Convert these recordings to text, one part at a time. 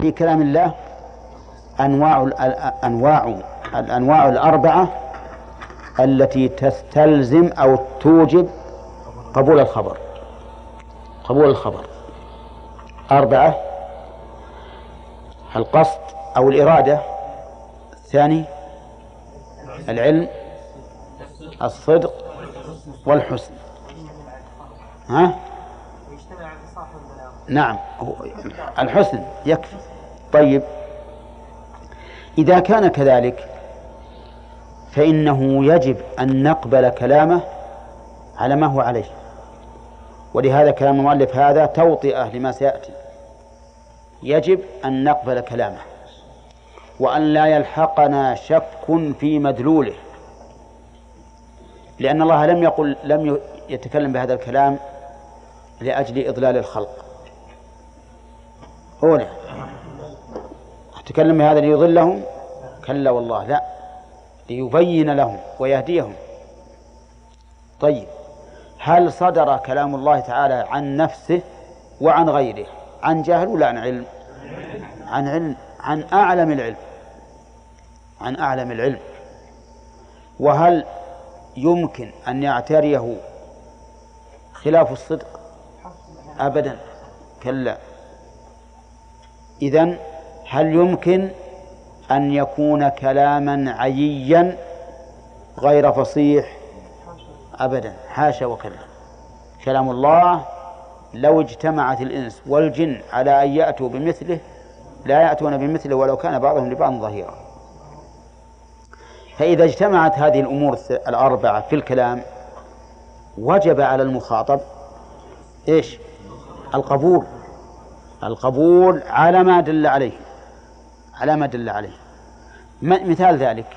في كلام الله أنواع أنواع الأنواع الأربعة التي تستلزم أو توجب قبول الخبر. قبول الخبر. أربعة القصد أو الإرادة. الثاني العلم الصدق والحسن. ها؟ نعم الحسن يكفي. طيب. إذا كان كذلك فإنه يجب أن نقبل كلامه على ما هو عليه. ولهذا كلام المؤلف هذا توطئة لما سيأتي. يجب أن نقبل كلامه وأن لا يلحقنا شك في مدلوله. لأن الله لم يقل لم يتكلم بهذا الكلام لأجل إضلال الخلق. هنا. تكلم بهذا ليضلهم؟ كلا والله لا. ليبين لهم ويهديهم. طيب هل صدر كلام الله تعالى عن نفسه وعن غيره؟ عن جهل ولا عن علم؟ عن علم عن أعلم العلم. عن أعلم العلم. وهل يمكن أن يعتريه خلاف الصدق؟ أبدا. كلا. إذن هل يمكن أن يكون كلاما عييا غير فصيح؟ أبدا حاشا وكلا. كلام الله لو اجتمعت الإنس والجن على أن يأتوا بمثله لا يأتون بمثله ولو كان بعضهم لبعض ظهيرا. فإذا اجتمعت هذه الأمور الأربعة في الكلام وجب على المخاطب إيش؟ القبول. القبول على ما دل عليه. على ما دل عليه. مثال ذلك.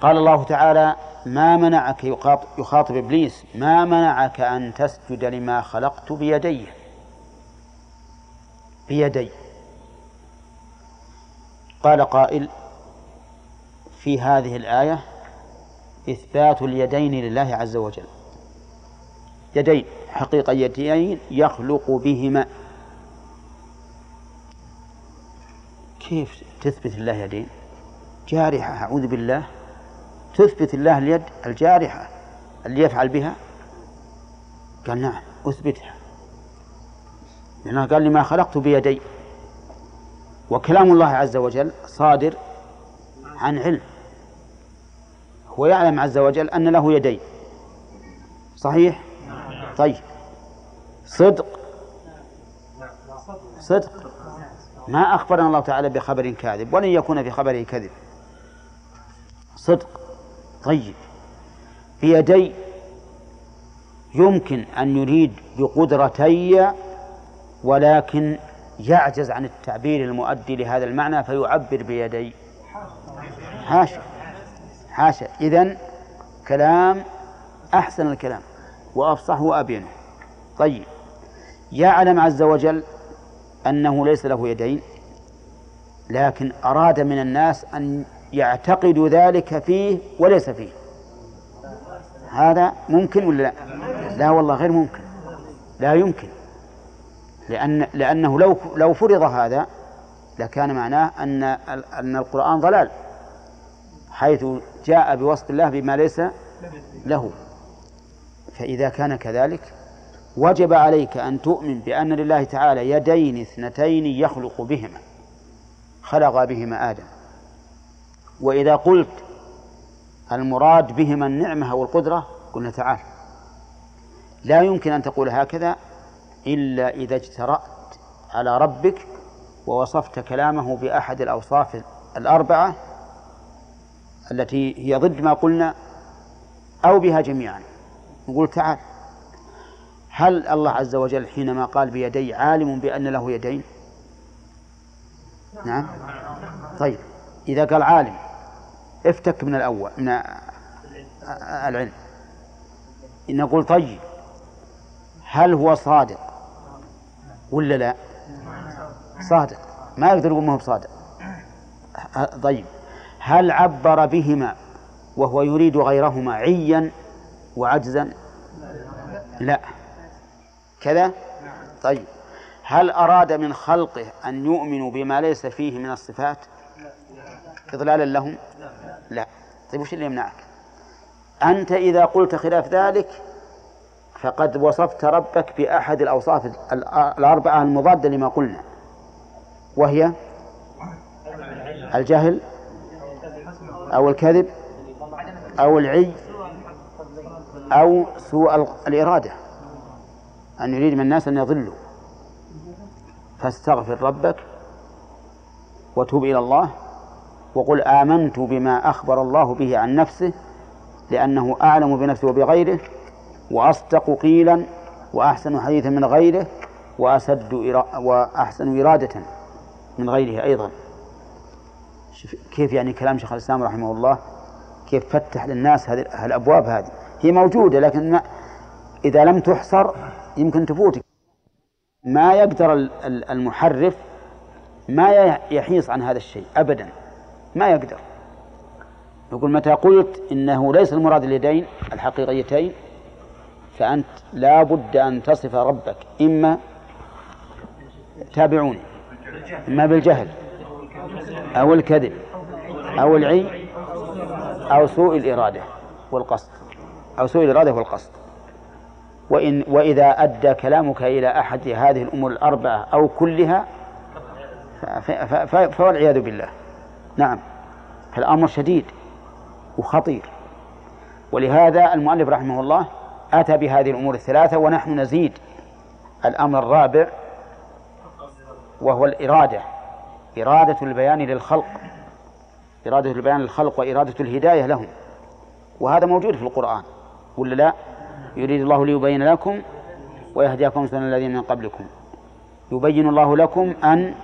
قال الله تعالى ما منعك يخاطب إبليس ما منعك أن تسجد لما خلقت بيدي. بيدي. قال قائل في هذه الآية إثبات اليدين لله عز وجل. يدين حقيقة يدين يخلق بهما كيف تثبت الله يدين جارحة أعوذ بالله. تثبت الله اليد الجارحة اللي يفعل بها؟ قال نعم أثبتها. لأنه قال لما خلقت بيدي. وكلام الله عز وجل صادر عن علم. هو يعلم عز وجل أن له يدين صحيح؟ طيب. صدق. صدق. ما أخبرنا الله تعالى بخبر كاذب ولن يكون في خبره كذب. صدق. طيب. بيدي يمكن أن يريد بقدرتي ولكن يعجز عن التعبير المؤدي لهذا المعنى فيعبر بيدي. حاشا. حاشا. إذن كلام أحسن الكلام وأفصح وأبينه. طيب. يعلم عز وجل أنه ليس له يدين لكن أراد من الناس أن يعتقدوا ذلك فيه وليس فيه. هذا ممكن ولا لا؟ لا والله غير ممكن. لا يمكن. لأن لأنه لو لو فرض هذا لكان معناه أن أن القرآن ضلال حيث جاء بوصف الله بما ليس له. فإذا كان كذلك وجب عليك أن تؤمن بأن لله تعالى يدين اثنتين يخلق بهما خلق بهما آدم. وإذا قلت المراد بهما النعمة أو القدرة قلنا تعال. لا يمكن أن تقول هكذا إلا إذا اجترأت على ربك ووصفت كلامه بأحد الأوصاف الأربعة التي هي ضد ما قلنا أو بها جميعا. نقول تعال. هل الله عز وجل حينما قال بيدي عالم بأن له يدين؟ نعم. طيب. إذا قال عالم افتك من الأول من العلم. نقول طيب. هل هو صادق ولا لا؟ صادق. ما يقدر يقول ما هو صادق طيب. هل عبر بهما وهو يريد غيرهما عيا وعجزا؟ لا. كذا؟ طيب. هل أراد من خلقه أن يؤمنوا بما ليس فيه من الصفات؟ إضلالا لهم؟ لا طيب وش اللي يمنعك؟ أنت إذا قلت خلاف ذلك فقد وصفت ربك بأحد الأوصاف الأربعة المضادة لما قلنا. وهي؟ الجهل أو الكذب أو العي أو سوء الإرادة. أن يريد من الناس أن يضلوا. فاستغفر ربك وتوب إلى الله وقل آمنت بما أخبر الله به عن نفسه لأنه أعلم بنفسه وبغيره وأصدق قيلا وأحسن حديثا من غيره وأسد وأحسن إرادة من غيره أيضا. كيف يعني كلام شيخ الإسلام رحمه الله كيف فتح للناس هذه الأبواب هذه. هي موجودة لكن إذا لم تحصر يمكن تفوتك. ما يقدر المحرف ما يحيص عن هذا الشيء أبدا. ما يقدر. يقول متى قلت إنه ليس المراد اليدين الحقيقيتين؟ فأنت لا بد أن تصف ربك. إما تابعوني. إما بالجهل أو الكذب أو العي أو سوء الإرادة والقصد. أو سوء الإرادة والقصد. وإن وإذا أدى كلامك إلى أحد هذه الأمور الأربعة أو كلها فوالعياذ بالله. نعم. فالأمر شديد وخطير. ولهذا المؤلف رحمه الله أتى بهذه الأمور الثلاثة ونحن نزيد الأمر الرابع وهو الإرادة. إرادة البيان للخلق. إرادة البيان للخلق وإرادة الهداية لهم. وهذا موجود في القرآن ولا لا؟ يريد الله ليبين لكم ويهديكم سنن الذين من قبلكم. يبين الله لكم أن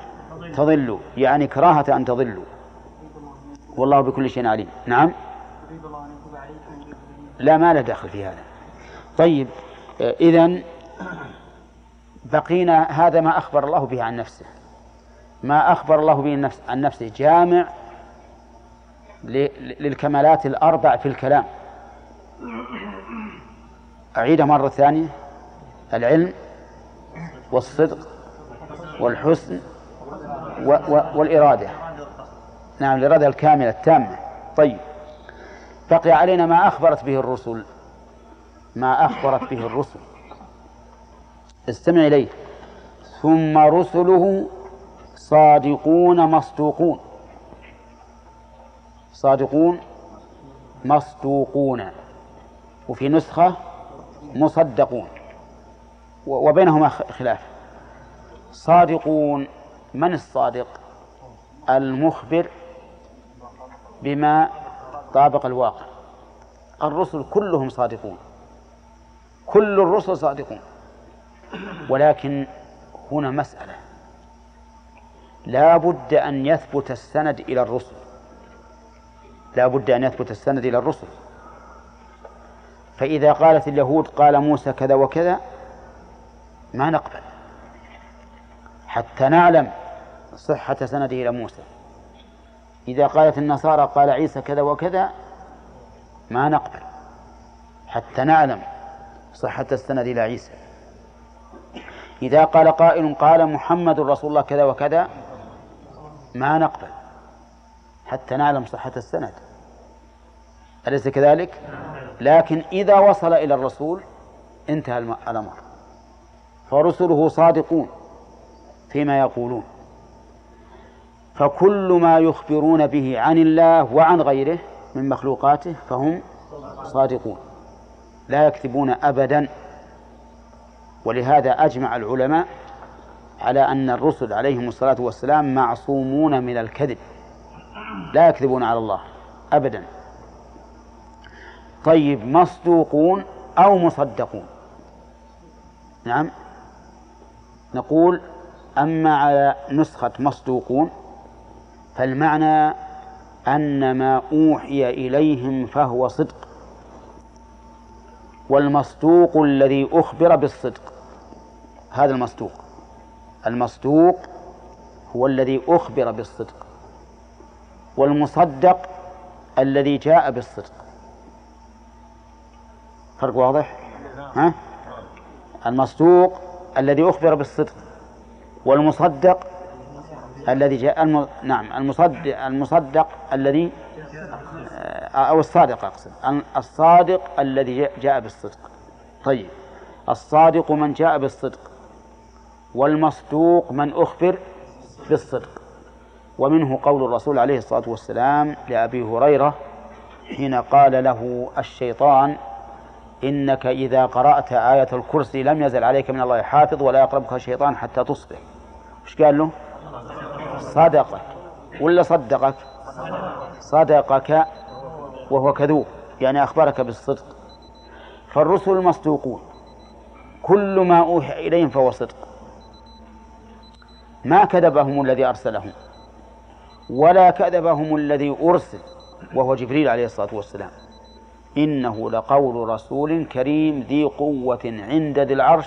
تضلوا يعني كراهة أن تضلوا. والله بكل شيء عليم. نعم. لا ما له دخل في هذا. طيب إذا بقينا هذا ما أخبر الله به عن نفسه. ما أخبر الله به عن نفسه. جامع للكمالات الأربع في الكلام. أعيدها مرة ثانية. العلم والصدق والحسن والإرادة. نعم الإرادة الكاملة التامة. طيب. بقي علينا ما أخبرت به الرسل. ما أخبرت به الرسل. استمع إليه. ثم رسله صادقون مصدوقون. صادقون مصدوقون. وفي نسخة مصدقون. وبينهما خلاف. صادقون من الصادق؟ المخبر بما طابق الواقع. الرسل كلهم صادقون. كل الرسل صادقون. ولكن هنا مسألة. لا بد أن يثبت السند إلى الرسل. لا بد أن يثبت السند إلى الرسل. فإذا قالت اليهود قال موسى كذا وكذا ما نقبل. حتى نعلم صحة سنده إلى موسى. إذا قالت النصارى قال عيسى كذا وكذا ما نقبل. حتى نعلم صحة السند إلى عيسى. إذا قال قائل قال محمد رسول الله كذا وكذا ما نقبل. حتى نعلم صحة السند. أليس كذلك؟ لكن إذا وصل إلى الرسول انتهى الأمر. فرسله صادقون فيما يقولون. فكل ما يخبرون به عن الله وعن غيره من مخلوقاته فهم صادقون. لا يكذبون أبدا. ولهذا أجمع العلماء على أن الرسل عليهم الصلاة والسلام معصومون من الكذب. لا يكذبون على الله أبدا. طيب مصدوقون أو مصدقون؟ نعم. نقول أما على نسخة مصدوقون فالمعنى أن ما أوحي إليهم فهو صدق والمصدوق الذي أخبر بالصدق هذا المصدوق. المصدوق هو الذي أخبر بالصدق والمصدق الذي جاء بالصدق. فرق واضح؟ ها؟ المصدوق الذي أخبر بالصدق والمصدق الذي جاء الم... نعم المصدق المصدق الذي آه، أو الصادق أقصد. الصادق الذي جاء بالصدق. طيب. الصادق من جاء بالصدق والمصدوق من أخبر بالصدق. ومنه قول الرسول عليه الصلاة والسلام لأبي هريرة حين قال له الشيطان إنك إذا قرأت آية الكرسي لم يزل عليك من الله حافظ ولا يقربك الشيطان حتى تصبح. وش قال له؟ صدقك. ولا صدقك؟ صدقك وهو كذوب. يعني أخبرك بالصدق. فالرسل المصدوقون كل ما أوحي إليهم فهو صدق. ما كذبهم الذي أرسلهم. ولا كذبهم الذي أرسل وهو جبريل عليه الصلاة والسلام. إنه لقول رسول كريم ذي قوة عند ذي العرش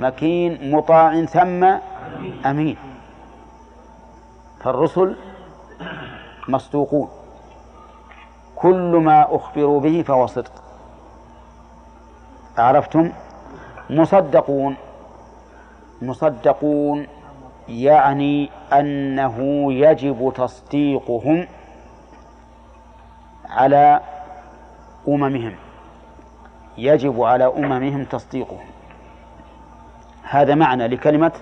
مكين مطاع ثم أمين. فالرسل مصدوقون. كل ما أخبروا به فهو صدق. عرفتم؟ مصدقون. مصدقون يعني أنه يجب تصديقهم على أممهم. يجب على أممهم تصديقهم. هذا معنى لكلمة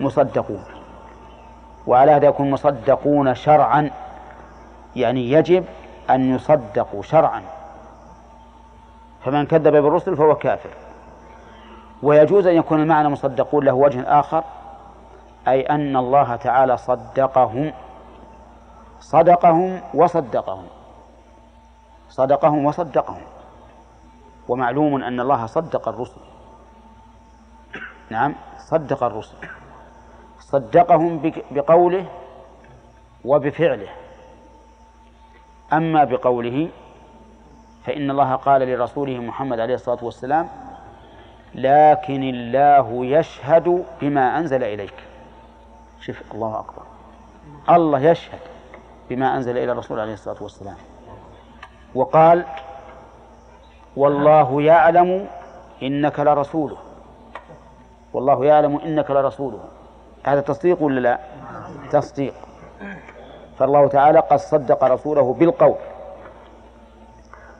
مصدقون. وعلى هذا يكون مصدقون شرعا. يعني يجب أن يصدقوا شرعا. فمن كذب بالرسل فهو كافر. ويجوز أن يكون المعنى مصدقون له وجه آخر أي أن الله تعالى صدقهم صدقهم وصدقهم. صدقهم وصدقهم. ومعلوم أن الله صدق الرسل. نعم صدق الرسل. صدقهم بقوله وبفعله. أما بقوله فإن الله قال لرسوله محمد عليه الصلاة والسلام لكن الله يشهد بما أنزل إليك. شوف الله أكبر. الله يشهد بما أنزل إلى الرسول عليه الصلاة والسلام. وقال والله يعلم إنك لرسوله. والله يعلم إنك لرسوله. هذا تصديق ولا لا؟ تصديق. فالله تعالى قد صدق رسوله بالقول.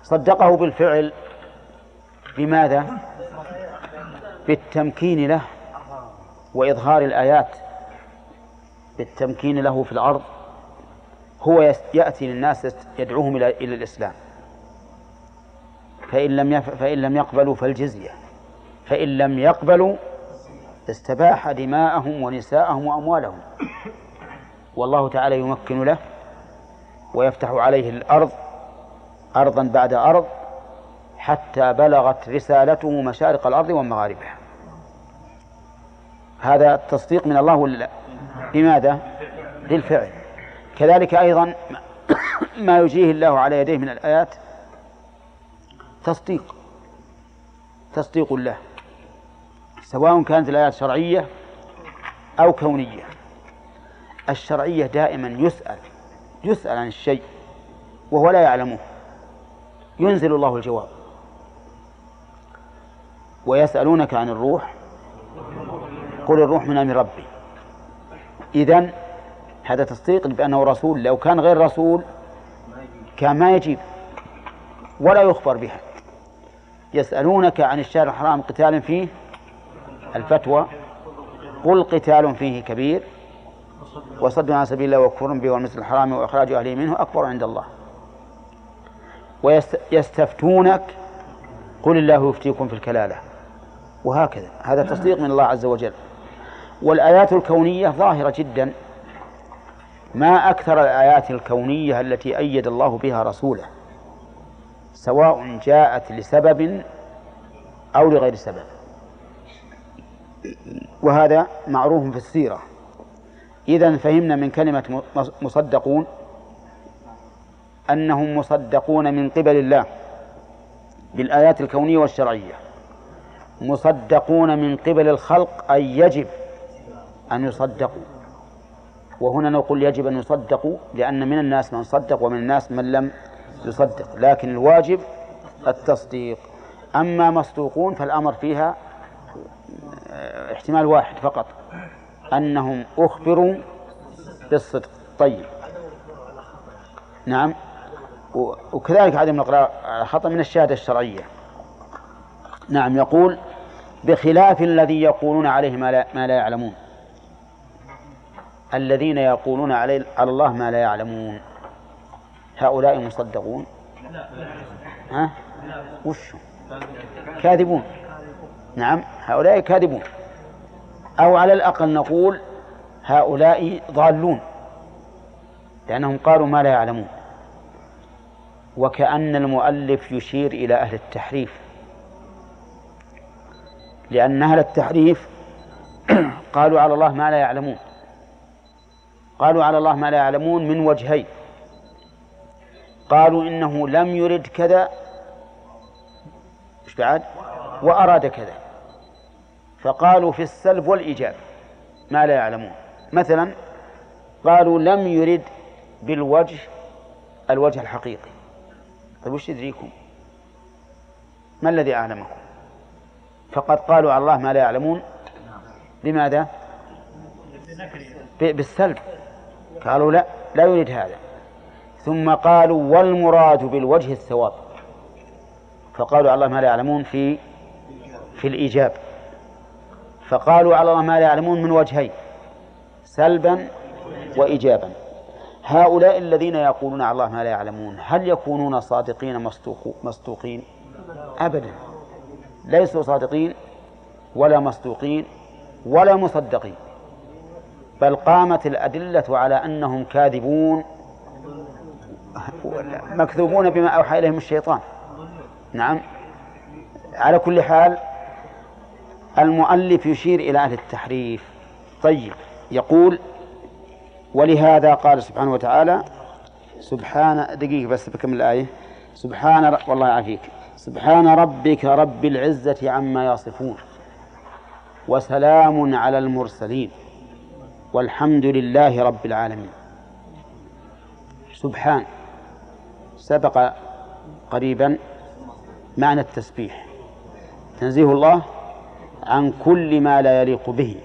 صدقه بالفعل بماذا؟ بالتمكين له وإظهار الآيات. بالتمكين له في الأرض. هو يأتي للناس يدعوهم إلى الإسلام. فإن لم فإن لم يقبلوا فالجزية. فإن لم يقبلوا استباح دماءهم ونساءهم وأموالهم. والله تعالى يمكن له ويفتح عليه الأرض أرضا بعد أرض حتى بلغت رسالته مشارق الأرض ومغاربها. هذا التصديق من الله ولا لا؟ بماذا بالفعل كذلك أيضا ما يجيه الله على يديه من الآيات تصديق تصديق الله سواء كانت الآيات شرعية أو كونية. الشرعية دائما يسأل يسأل عن الشيء وهو لا يعلمه. ينزل الله الجواب. ويسألونك عن الروح قل الروح من أمر ربي. إذن هذا تصديق بأنه رسول لو كان غير رسول كان ما يجيب ولا يخبر بها. يسألونك عن الشهر الحرام قتال فيه؟ الفتوى. قل قتال فيه كبير. وصد عن سبيل الله وكفر به والمثل الحرام وإخراج أهله منه أكبر عند الله. ويستفتونك قل الله يفتيكم في الكلالة. وهكذا. هذا تصديق من الله عز وجل. والآيات الكونية ظاهرة جدا. ما أكثر الآيات الكونية التي أيد الله بها رسوله. سواء جاءت لسبب أو لغير سبب. وهذا معروف في السيرة. إذا فهمنا من كلمة مصدقون أنهم مصدقون من قبل الله بالآيات الكونية والشرعية. مصدقون من قبل الخلق أي يجب أن يصدقوا. وهنا نقول يجب أن يصدقوا لأن من الناس من صدق ومن الناس من لم يصدق لكن الواجب التصديق. أما مصدوقون فالأمر فيها احتمال واحد فقط أنهم أخبروا بالصدق. طيب. نعم. وكذلك عدم الإقرار خطأ من الشهادة الشرعية. نعم يقول بخلاف الذي يقولون عليه ما لا, ما لا يعلمون. الذين يقولون علي على الله ما لا يعلمون. هؤلاء مصدقون ها؟ وش؟ كاذبون. نعم هؤلاء كاذبون. أو على الأقل نقول هؤلاء ضالون لأنهم قالوا ما لا يعلمون. وكأن المؤلف يشير إلى أهل التحريف. لأن أهل التحريف قالوا على الله ما لا يعلمون. قالوا على الله ما لا يعلمون من وجهين. قالوا إنه لم يرد كذا. إيش بعد؟ وأراد كذا. فقالوا في السلب والإيجاب ما لا يعلمون. مثلا قالوا لم يرد بالوجه الوجه الحقيقي. طيب وش يدريكم؟ ما الذي أعلمكم؟ فقد قالوا على الله ما لا يعلمون. بماذا؟ بالسلب قالوا لا لا يريد هذا. ثم قالوا والمراد بالوجه الثواب. فقالوا على الله ما لا يعلمون في في الإيجاب. فقالوا على الله ما لا يعلمون من وجهين سلبا وإيجابا. هؤلاء الذين يقولون على الله ما لا يعلمون هل يكونون صادقين مصدوقين؟ أبدا. ليسوا صادقين ولا مصدوقين ولا مصدقين. بل قامت الأدلة على أنهم كاذبون مكذوبون بما أوحى إليهم الشيطان. نعم. على كل حال المؤلف يشير إلى أهل التحريف. طيب يقول ولهذا قال سبحانه وتعالى سبحان دقيقة بس بكمل الآية. سبحان والله يعافيك. سبحان ربك رب العزة عما يصفون. وسلام على المرسلين. والحمد لله رب العالمين. سبحان. سبق قريبا معنى التسبيح. تنزيه الله عن كل ما لا يليق به.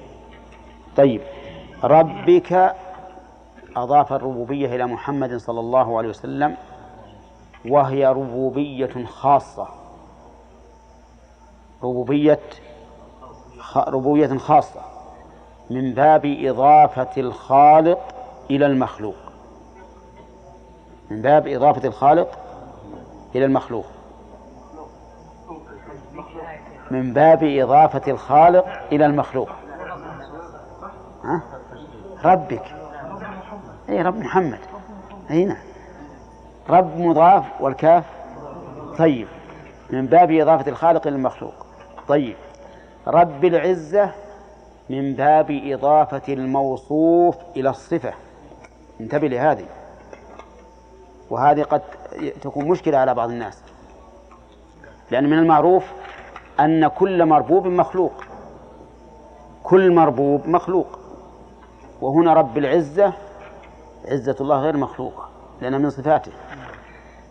طيب ربك أضاف الربوبية إلى محمد صلى الله عليه وسلم وهي ربوبية خاصة. ربوبية ربوبية خاصة. من باب إضافة الخالق إلى المخلوق. من باب إضافة الخالق إلى المخلوق. من باب إضافة الخالق إلى المخلوق. ها؟ ربك. أي رب محمد. أي نعم. رب مضاف والكاف طيب. من باب إضافة الخالق إلى المخلوق. طيب. رب العزة من باب إضافة الموصوف إلى الصفة. انتبه لهذه. وهذه قد تكون مشكلة على بعض الناس. لأن من المعروف أن كل مربوب مخلوق. كل مربوب مخلوق. وهنا رب العزة عزة الله غير مخلوقة لأنها من صفاته.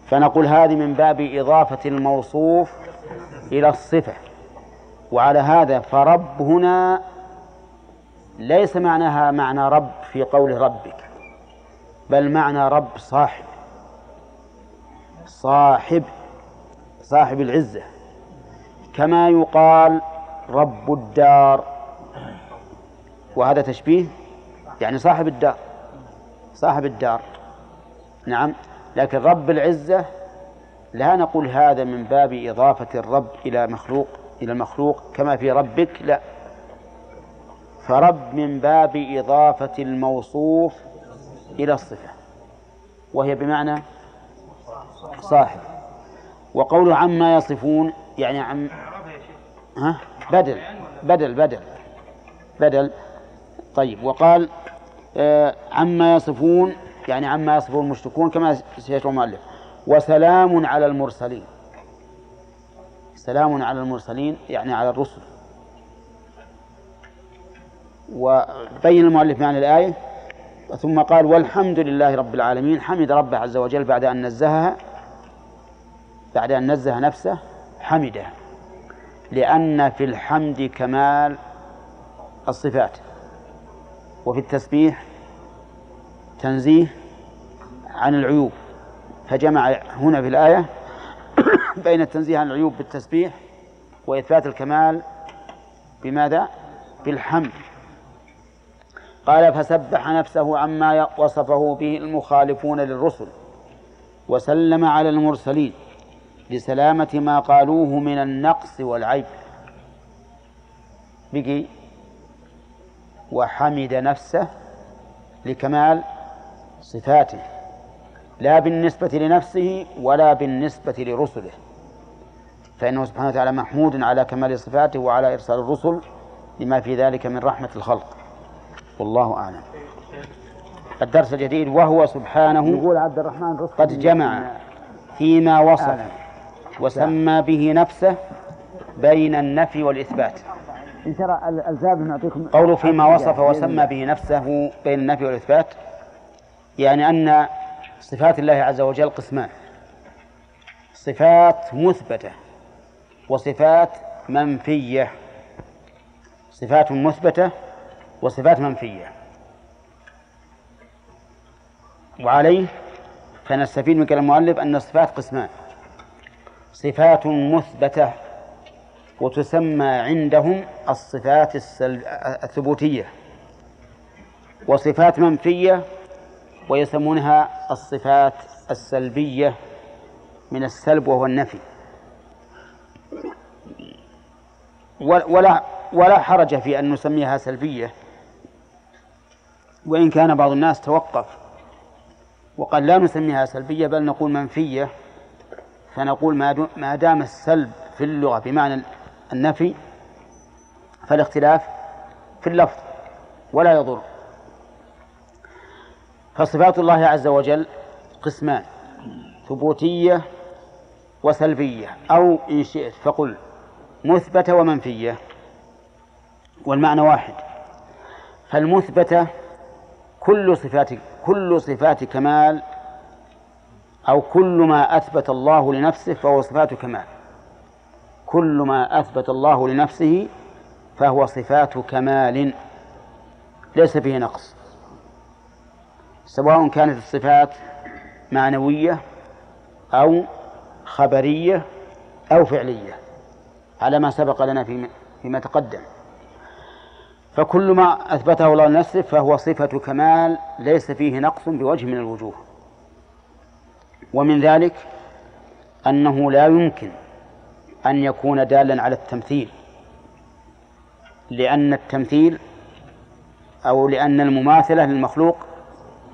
فنقول هذه من باب إضافة الموصوف إلى الصفة. وعلى هذا فرب هنا ليس معناها معنى رب في قول ربك بل معنى رب صاحب. صاحب صاحب العزة. كما يقال رب الدار. وهذا تشبيه؟ يعني صاحب الدار. صاحب الدار. نعم. لكن رب العزة لا نقول هذا من باب إضافة الرب إلى مخلوق إلى المخلوق كما في ربك لا. فرب من باب إضافة الموصوف إلى الصفة. وهي بمعنى صاحب. وقوله عما يصفون يعني عم ها؟ بدل بدل بدل بدل. طيب وقال آه عما يصفون يعني عما يصفون المشركون كما سيشرح المؤلف. وسلام على المرسلين. سلام على المرسلين يعني على الرسل. وبين المؤلف معنى الآية؟ ثم قال والحمد لله رب العالمين. حمد ربه عز وجل بعد أن نزهها بعد أن نزه نفسه حمدها لأن في الحمد كمال الصفات وفي التسبيح تنزيه عن العيوب. فجمع هنا في الآية بين التنزيه عن العيوب بالتسبيح وإثبات الكمال بماذا؟ بالحمد. قال فسبح نفسه عما وصفه به المخالفون للرسل وسلم على المرسلين لسلامة ما قالوه من النقص والعيب. بقي وحمد نفسه لكمال صفاته لا بالنسبة لنفسه ولا بالنسبة لرسله. فإنه سبحانه وتعالى محمود على كمال صفاته وعلى إرسال الرسل لما في ذلك من رحمة الخلق. والله أعلم. الدرس الجديد وهو سبحانه يقول عبد الرحمن قد جمع فيما وصف وسمى به نفسه بين النفي والإثبات. إن ترى الألزام نعطيكم قوله فيما وصف وسمى به نفسه بين النفي والإثبات يعني أن صفات الله عز وجل قسمان. صفات مثبتة وصفات منفية. صفات مثبتة وصفات منفية. وعليه فنستفيد من كلام المؤلف أن الصفات قسمان. صفات مثبتة وتسمى عندهم الصفات الثبوتية. وصفات منفية ويسمونها الصفات السلبية من السلب وهو النفي. ولا ولا حرج في أن نسميها سلبية. وإن كان بعض الناس توقف. وقد لا نسميها سلبية بل نقول منفية. فنقول ما دام السلب في اللغة بمعنى النفي فالاختلاف في اللفظ ولا يضر. فصفات الله عز وجل قسمان ثبوتية وسلبية. أو إن شئت فقل مثبتة ومنفية والمعنى واحد. فالمثبتة كل صفات كل صفات كمال أو كل ما أثبت الله لنفسه فهو صفات كمال. كل ما أثبت الله لنفسه فهو صفات كمال. ليس فيه نقص. سواء كانت الصفات معنوية أو خبرية أو فعلية. على ما سبق لنا فيما تقدم. فكل ما أثبته الله لنفسه فهو صفة كمال ليس فيه نقص بوجه من الوجوه. ومن ذلك أنه لا يمكن أن يكون دالا على التمثيل لأن التمثيل أو لأن المماثلة للمخلوق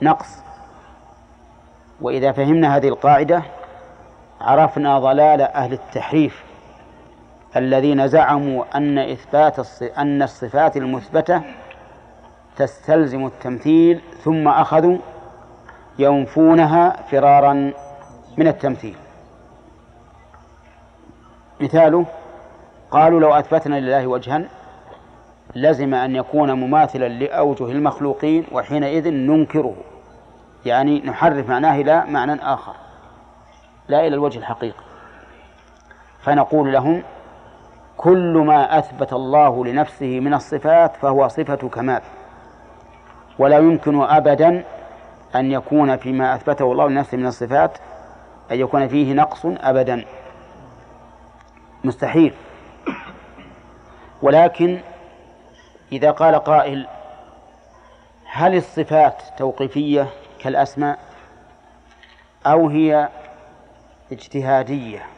نقص. وإذا فهمنا هذه القاعدة عرفنا ضلال أهل التحريف. الذين زعموا أن إثبات أن الصفات المثبتة تستلزم التمثيل ثم أخذوا ينفونها فرارا من التمثيل. مثاله قالوا لو أثبتنا لله وجها لزم أن يكون مماثلا لأوجه المخلوقين وحينئذ ننكره يعني نحرف معناه إلى معنى آخر لا إلى الوجه الحقيقي. فنقول لهم كل ما أثبت الله لنفسه من الصفات فهو صفة كمال. ولا يمكن أبدا أن يكون فيما أثبته الله لنفسه من الصفات أن يكون فيه نقص أبدا. مستحيل. ولكن إذا قال قائل هل الصفات توقيفية كالأسماء أو هي اجتهادية؟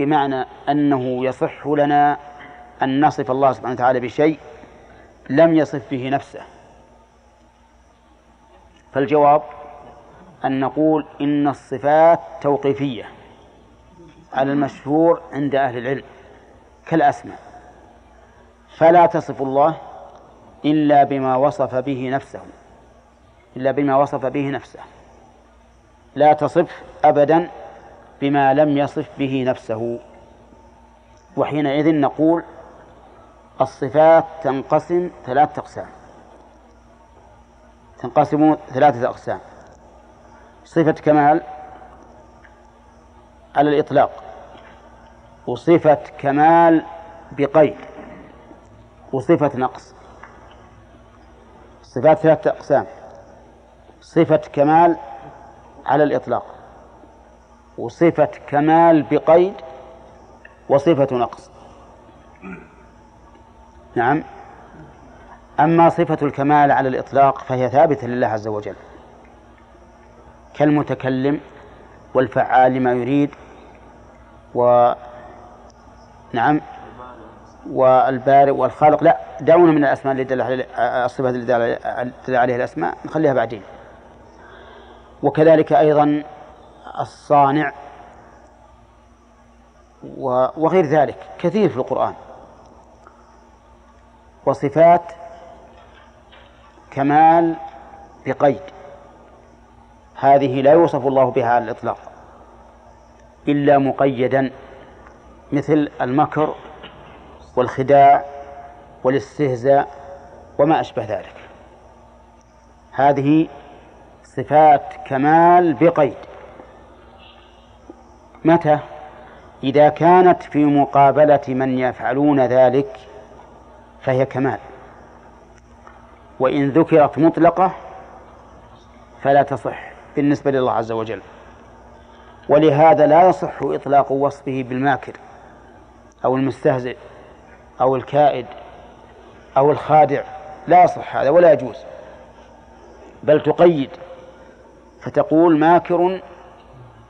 بمعنى أنه يصح لنا أن نصف الله سبحانه وتعالى بشيء لم يصف به نفسه. فالجواب أن نقول إن الصفات توقيفية على المشهور عند أهل العلم كالأسماء. فلا تصف الله إلا بما وصف به نفسه إلا بما وصف به نفسه. لا تصف أبدا بما لم يصف به نفسه. وحينئذ نقول الصفات تنقسم ثلاثة أقسام. تنقسم ثلاثة أقسام. صفة كمال على الإطلاق وصفة كمال بقيد وصفة نقص. الصفات ثلاثة أقسام. صفة كمال على الإطلاق. وصفة كمال بقيد وصفة نقص. نعم. أما صفة الكمال على الإطلاق فهي ثابتة لله عز وجل. كالمتكلم والفعال لما يريد و نعم. والبارئ والخالق. لا دعونا من الأسماء اللي دل عليها الصفات اللي دل عليها الأسماء نخليها بعدين. وكذلك أيضا الصانع وغير ذلك كثير في القرآن. وصفات كمال بقيد. هذه لا يوصف الله بها على الإطلاق. إلا مقيدا مثل المكر والخداع والاستهزاء وما أشبه ذلك. هذه صفات كمال بقيد. متى؟ إذا كانت في مقابلة من يفعلون ذلك فهي كمال. وإن ذكرت مطلقة فلا تصح بالنسبة لله عز وجل. ولهذا لا يصح إطلاق وصفه بالماكر أو المستهزئ أو الكائد أو الخادع. لا يصح هذا ولا يجوز. بل تقيد فتقول ماكر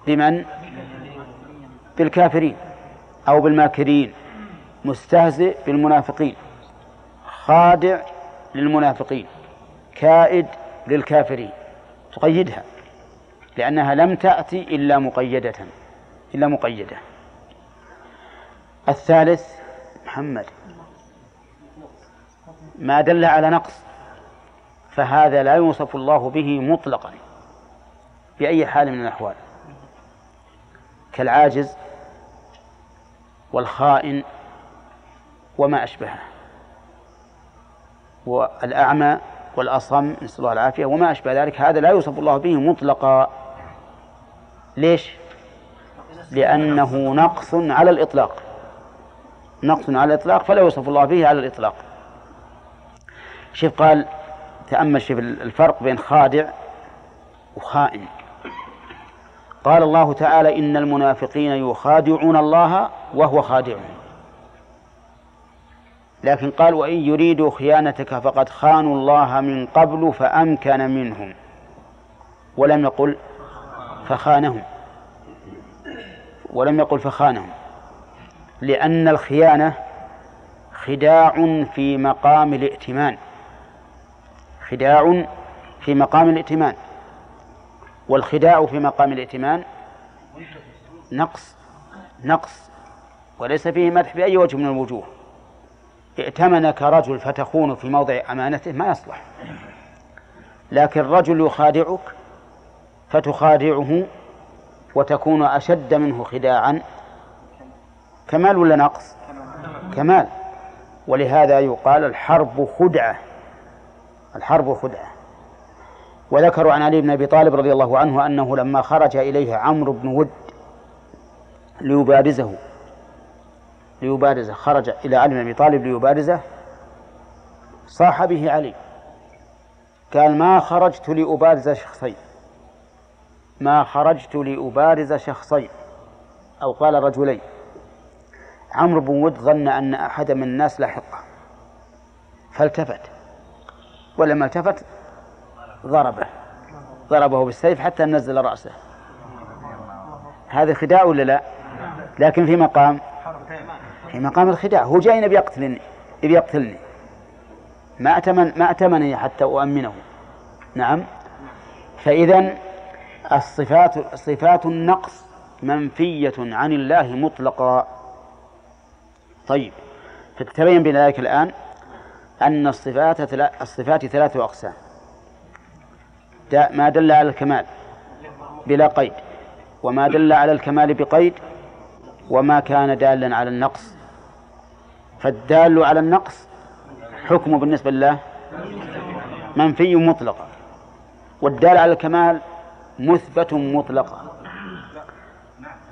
بمن؟ بالكافرين أو بالماكرين مستهزئ بالمنافقين خادع للمنافقين كائد للكافرين تقيدها لأنها لم تأتي إلا مقيدة إلا مقيدة. الثالث محمد. ما دل على نقص فهذا لا يوصف الله به مطلقا بأي حال من الأحوال. كالعاجز والخائن وما أشبهه. والأعمى والأصم نسأل الله العافية وما أشبه ذلك. هذا لا يوصف الله به مطلقا. ليش؟ لأنه نقص على الإطلاق. نقص على الإطلاق فلا يوصف الله به على الإطلاق. شوف قال تأمل شوف الفرق بين خادع وخائن. قال الله تعالى إن المنافقين يخادعون الله وهو خادعهم. لكن قال وإن يريدوا خيانتك فقد خانوا الله من قبل فأمكن منهم. ولم يقل فخانهم. ولم يقل فخانهم. لأن الخيانة خداع في مقام الائتمان. خداع في مقام الائتمان. والخداع في مقام الائتمان نقص نقص وليس فيه مدح بأي وجه من الوجوه. ائتمنك رجل فتخون في موضع أمانته ما يصلح. لكن رجل يخادعك فتخادعه وتكون أشد منه خداعا كمال ولا نقص؟ كمال. ولهذا يقال الحرب خدعة الحرب خدعة. وذكروا عن علي بن أبي طالب رضي الله عنه أنه لما خرج إليه عمرو بن ود ليبارزه ليبارزه خرج إلى علي بن أبي طالب ليبارزه صاح به علي. قال ما خرجت لأبارز شخصين ما خرجت لأبارز شخصين. أو قال رجلين. عمرو بن ود ظن أن أحد من الناس لاحقه فالتفت ولما التفت ضربه. ضربه بالسيف حتى نزل رأسه. هذا خداع ولا لا؟ لكن في مقام. في مقام الخداع. هو جاي يبي يقتلني. يبي يقتلني. ما أتمن ما أتمنني حتى أؤمنه. نعم. فإذا الصفات صفات النقص منفية عن الله مطلقا طيب. فتتبين بذلك الآن أن الصفات الصفات ثلاث أقسام. ما دل على الكمال بلا قيد وما دل على الكمال بقيد وما كان دالا على النقص. فالدال على النقص حكمه بالنسبة لله منفي مطلقا والدال على الكمال مثبت مطلقا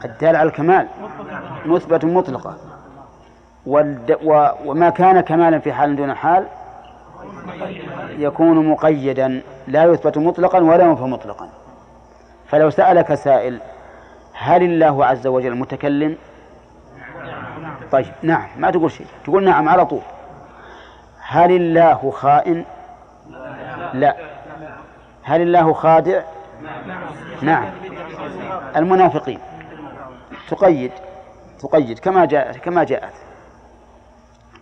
الدال على الكمال مثبت مطلقا وما كان كمالا في حال دون حال يكون مقيدا لا يثبت مطلقا ولا ينفى مطلقا. فلو سألك سائل هل الله عز وجل متكلم؟ طيب نعم ما تقول شيء. تقول نعم على طول. هل الله خائن؟ لا. هل الله خادع؟ نعم. المنافقين. تقيد. تقيد كما جاءت كما جاءت.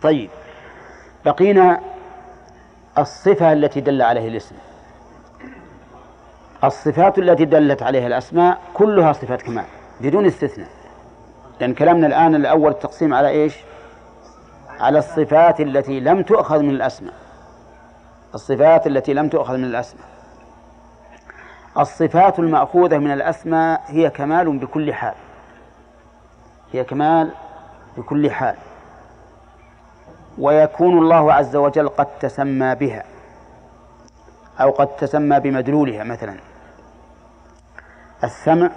طيب بقينا الصفة التي دل عليه الاسم. الصفات التي دلت عليها الأسماء كلها صفات كمال بدون استثناء. لأن كلامنا الآن الأول التقسيم على إيش؟ على الصفات التي لم تؤخذ من الأسماء. الصفات التي لم تؤخذ من الأسماء. الصفات المأخوذة من الأسماء هي كمال بكل حال. هي كمال بكل حال. ويكون الله عز وجل قد تسمى بها أو قد تسمى بمدلولها مثلا. السمع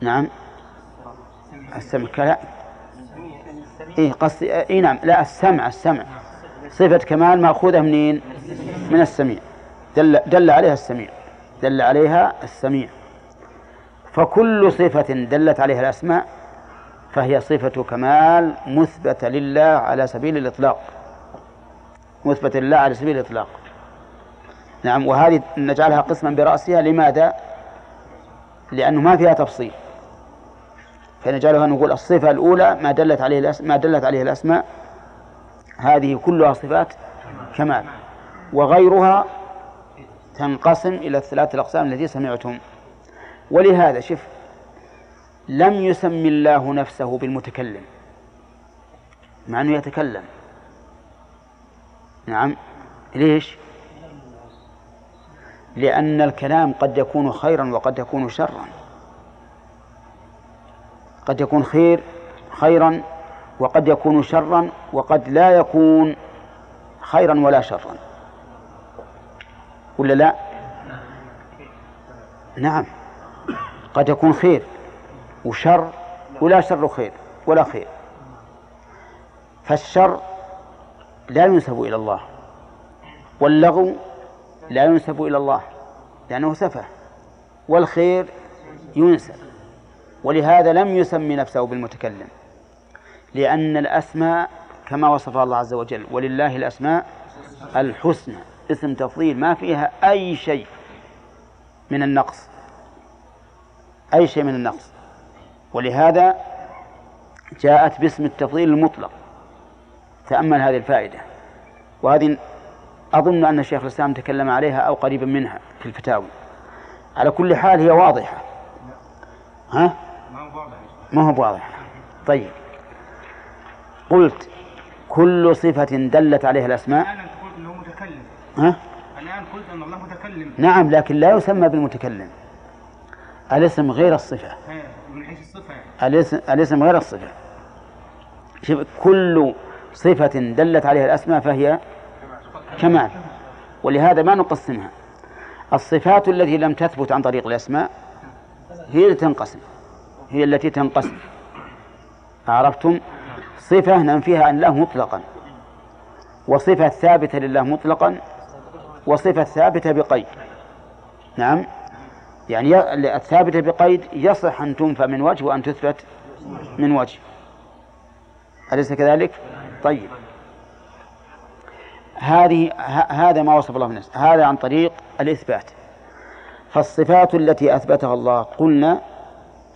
نعم. السمع كلا. إيه قصد إيه نعم. لا السمع السمع. صفة كمال مأخوذة منين؟ من السميع. دل دل عليها السميع. دل عليها السميع. فكل صفة دلت عليها الأسماء فهي صفة كمال مثبتة لله على سبيل الإطلاق. مثبتة لله على سبيل الإطلاق. نعم وهذه نجعلها قسما برأسها. لماذا؟ لأنه ما فيها تفصيل. فنجعلها نقول الصفة الأولى ما دلت عليه ما دلت عليه الأسماء. هذه كلها صفات كمال. وغيرها تنقسم إلى الثلاث الأقسام التي سمعتم. ولهذا شف لم يسمي الله نفسه بالمتكلم. مع أنه يتكلم. نعم. ليش؟ لأن الكلام قد يكون خيرا وقد يكون شرا. قد يكون خير خيرا وقد يكون شرا وقد لا يكون خيرا ولا شرا. ولا لا؟ نعم. قد يكون خير. وشر ولا شر خير ولا خير. فالشر لا ينسب إلى الله واللغو لا ينسب إلى الله لأنه سفه والخير ينسب. ولهذا لم يسمي نفسه بالمتكلم لأن الأسماء كما وصفها الله عز وجل ولله الأسماء الحسنى. اسم تفضيل ما فيها أي شيء من النقص أي شيء من النقص. ولهذا جاءت باسم التفضيل المطلق. تأمل هذه الفائدة. وهذه أظن أن شيخ الإسلام تكلم عليها أو قريبا منها في الفتاوي على كل حال هي واضحة. ها؟ ما هو واضح. طيب. قلت كل صفة دلت عليها الأسماء. الآن أنت قلت أنه متكلم. ها؟ الآن قلت أن الله متكلم. نعم لكن لا يسمى بالمتكلم. الاسم غير الصفة. ها، من حيث الاسم, الاسم غير الصفة. شوف كل صفة دلت عليها الأسماء فهي كمال. ولهذا ما نقسمها. الصفات التي لم تثبت عن طريق الأسماء هي التي تنقسم. هي التي تنقسم. عرفتم؟ صفة ننفيها عن الله مطلقا. وصفة ثابتة لله مطلقا. وصفة ثابتة بقيد. نعم؟ يعني الثابتة بقيد يصح أن تنفى من وجه وأن تثبت من وجه. أليس كذلك؟ طيب. هذه هذا ما وصف الله من نفسه هذا عن طريق الإثبات. فالصفات التي أثبتها الله قلنا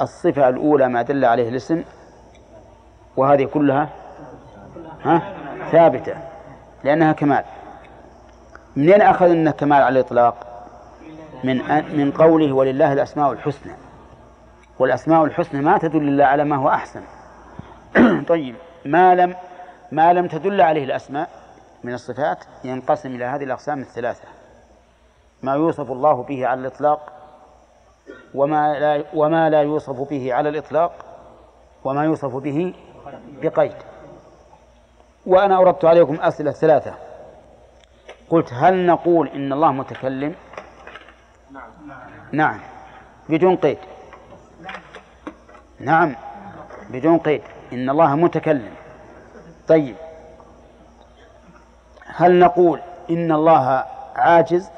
الصفة الأولى ما دل عليه الاسم وهذه كلها ها؟ ثابتة لأنها كمال. منين أخذ أنه كمال على الإطلاق؟ من من قوله ولله الأسماء الحسنى. والأسماء الحسنى ما تدل إلا على ما هو أحسن. طيب ما لم ما لم تدل عليه الأسماء من الصفات ينقسم إلى هذه الأقسام الثلاثة. ما يوصف الله به على الإطلاق وما لا وما لا يوصف به على الإطلاق وما يوصف به بقيد. وأنا أردت عليكم أسئلة ثلاثة. قلت هل نقول إن الله متكلم؟ نعم. بدون قيد. نعم. بدون قيد. إن الله متكلم. طيب. هل نقول إن الله عاجز؟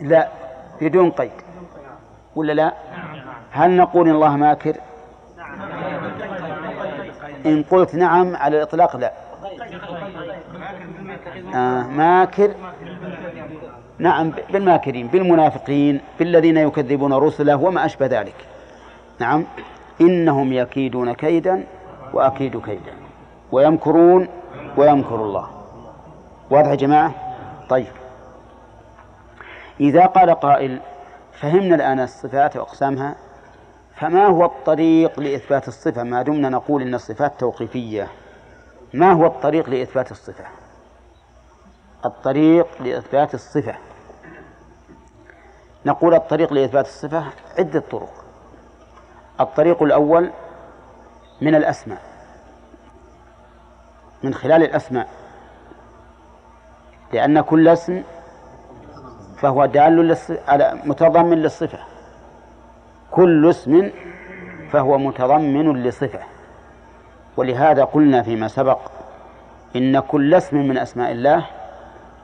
لا. بدون قيد. ولا لا؟ هل نقول إن الله ماكر؟ إن قلت نعم على الإطلاق لا. آه ماكر. نعم بالماكرين بالمنافقين بالذين يكذبون رسله وما أشبه ذلك. نعم إنهم يكيدون كيدا وأكيد كيدا ويمكرون ويمكر الله. واضح يا جماعة؟ طيب. إذا قال قائل فهمنا الآن الصفات وأقسامها فما هو الطريق لإثبات الصفة؟ ما دمنا نقول إن الصفات توقيفية. ما هو الطريق لإثبات الصفة؟ الطريق لإثبات الصفة. نقول الطريق لإثبات الصفة عدة طرق. الطريق الأول من الأسماء. من خلال الأسماء. لأن كل اسم فهو دال على متضمن للصفة. كل اسم فهو متضمن لصفة. ولهذا قلنا فيما سبق إن كل اسم من أسماء الله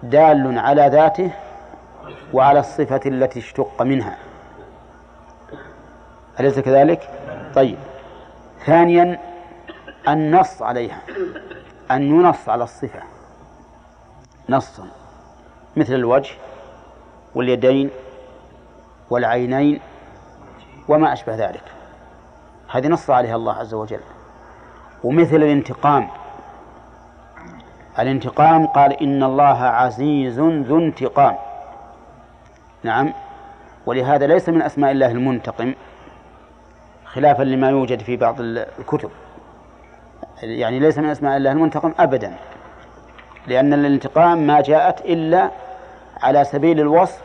دال على ذاته وعلى الصفة التي اشتق منها. أليس كذلك؟ طيب. ثانيا النص عليها. أن ينص على الصفة. نصا. مثل الوجه واليدين والعينين وما أشبه ذلك. هذه نص عليها الله عز وجل. ومثل الانتقام. الانتقام قال إن الله عزيز ذو انتقام. نعم. ولهذا ليس من أسماء الله المنتقم خلافا لما يوجد في بعض الكتب. يعني ليس من أسماء الله المنتقم أبدا لأن الانتقام ما جاءت إلا على سبيل الوصف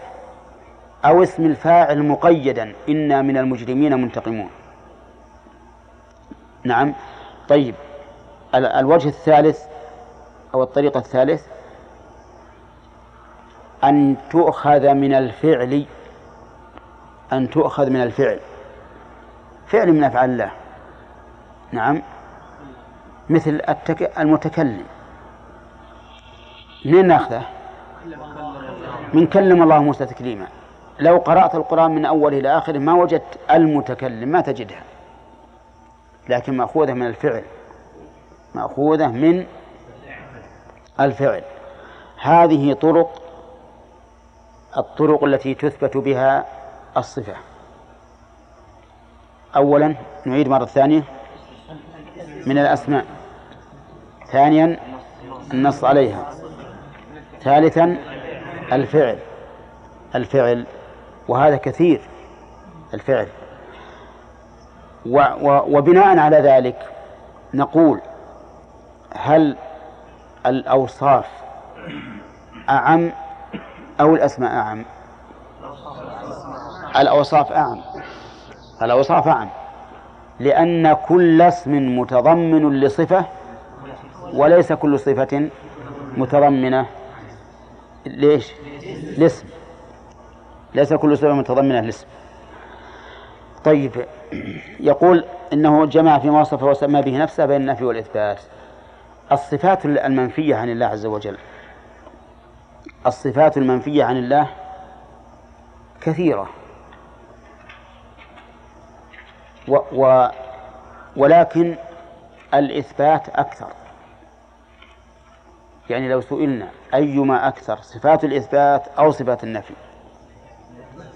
أو اسم الفاعل مقيدا إنا من المجرمين منتقمون. نعم. طيب. الوجه الثالث أو الطريقة الثالث؟ أن تؤخذ من الفعل أن تؤخذ من الفعل. فعل من أفعال الله. نعم. مثل. المتكلم. منين نأخذه؟ من كلم الله موسى تكليما. لو قرأت القرآن من أوله إلى آخره ما وجدت المتكلم ما تجدها. لكن مأخوذة من الفعل. مأخوذة من الفعل. هذه طرق الطرق التي تثبت بها الصفة. أولا نعيد مرة ثانية. من الأسماء. ثانيا النص عليها. ثالثا الفعل. الفعل. وهذا كثير. الفعل. و و وبناء على ذلك نقول هل الأوصاف أعم أو الأسماء أعم. الأوصاف أعم. الأوصاف أعم. لأن كل اسم متضمن لصفة وليس كل صفة متضمنة. ليش؟ الاسم ليس كل صفة متضمنة لاسم. طيب يقول إنه جمع فيما وصف وسمى به نفسه بين النفي والإثبات. الصفات المنفية عن الله عز وجل. الصفات المنفية عن الله كثيرة. و و ولكن الإثبات أكثر. يعني لو سئلنا أيما أكثر صفات الإثبات أو صفات النفي؟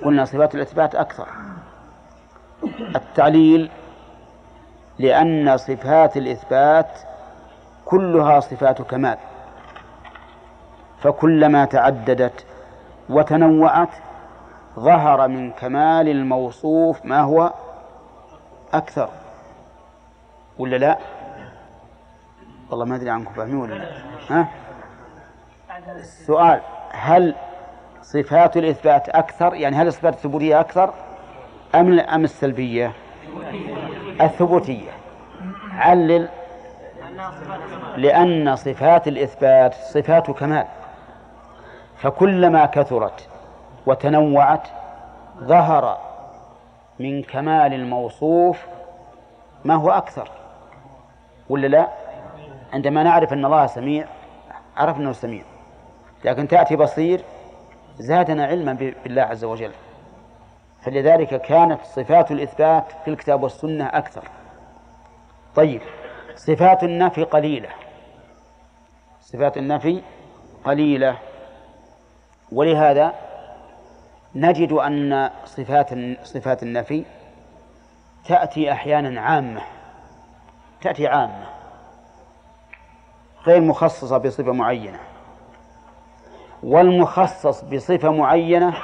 قلنا صفات الإثبات أكثر. التعليل لأن صفات الإثبات كلها صفات كمال. فكلما تعددت وتنوعت ظهر من كمال الموصوف ما هو أكثر ولا لا؟ والله ما أدري عنكم فاهمين ولا لا؟ ها؟ السؤال هل صفات الإثبات أكثر يعني هل الصفات الثبوتية أكثر أم أم السلبية؟ الثبوتية علل لأن صفات الإثبات صفات كمال فكلما كثرت وتنوعت ظهر من كمال الموصوف ما هو أكثر. ولا لا؟ عندما نعرف أن الله سميع عرفنا أنه سميع. لكن تأتي بصير زادنا علما بالله عز وجل. فلذلك كانت صفات الإثبات في الكتاب والسنة أكثر. طيب صفات النفي قليلة. صفات النفي قليلة. ولهذا نجد أن صفات صفات النفي تأتي أحيانا عامة تأتي عامة غير مخصصة بصفة معينة. والمخصص بصفة معينة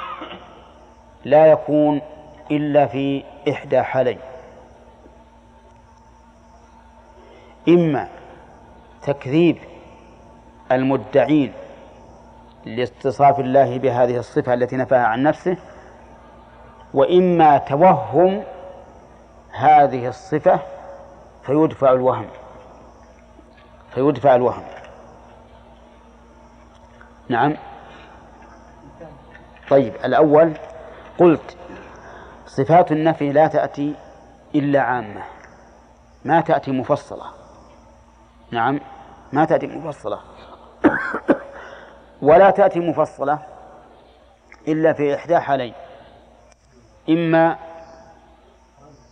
لا يكون إلا في إحدى حالين. إما تكذيب المدعين لاتصاف الله بهذه الصفة التي نفاها عن نفسه وإما توهم هذه الصفة فيدفع الوهم فيدفع الوهم. نعم. طيب الأول قلت صفات النفي لا تأتي إلا عامة ما تأتي مفصلة. نعم ما تأتي مفصلة. ولا تأتي مفصلة إلا في إحدى حالين. إما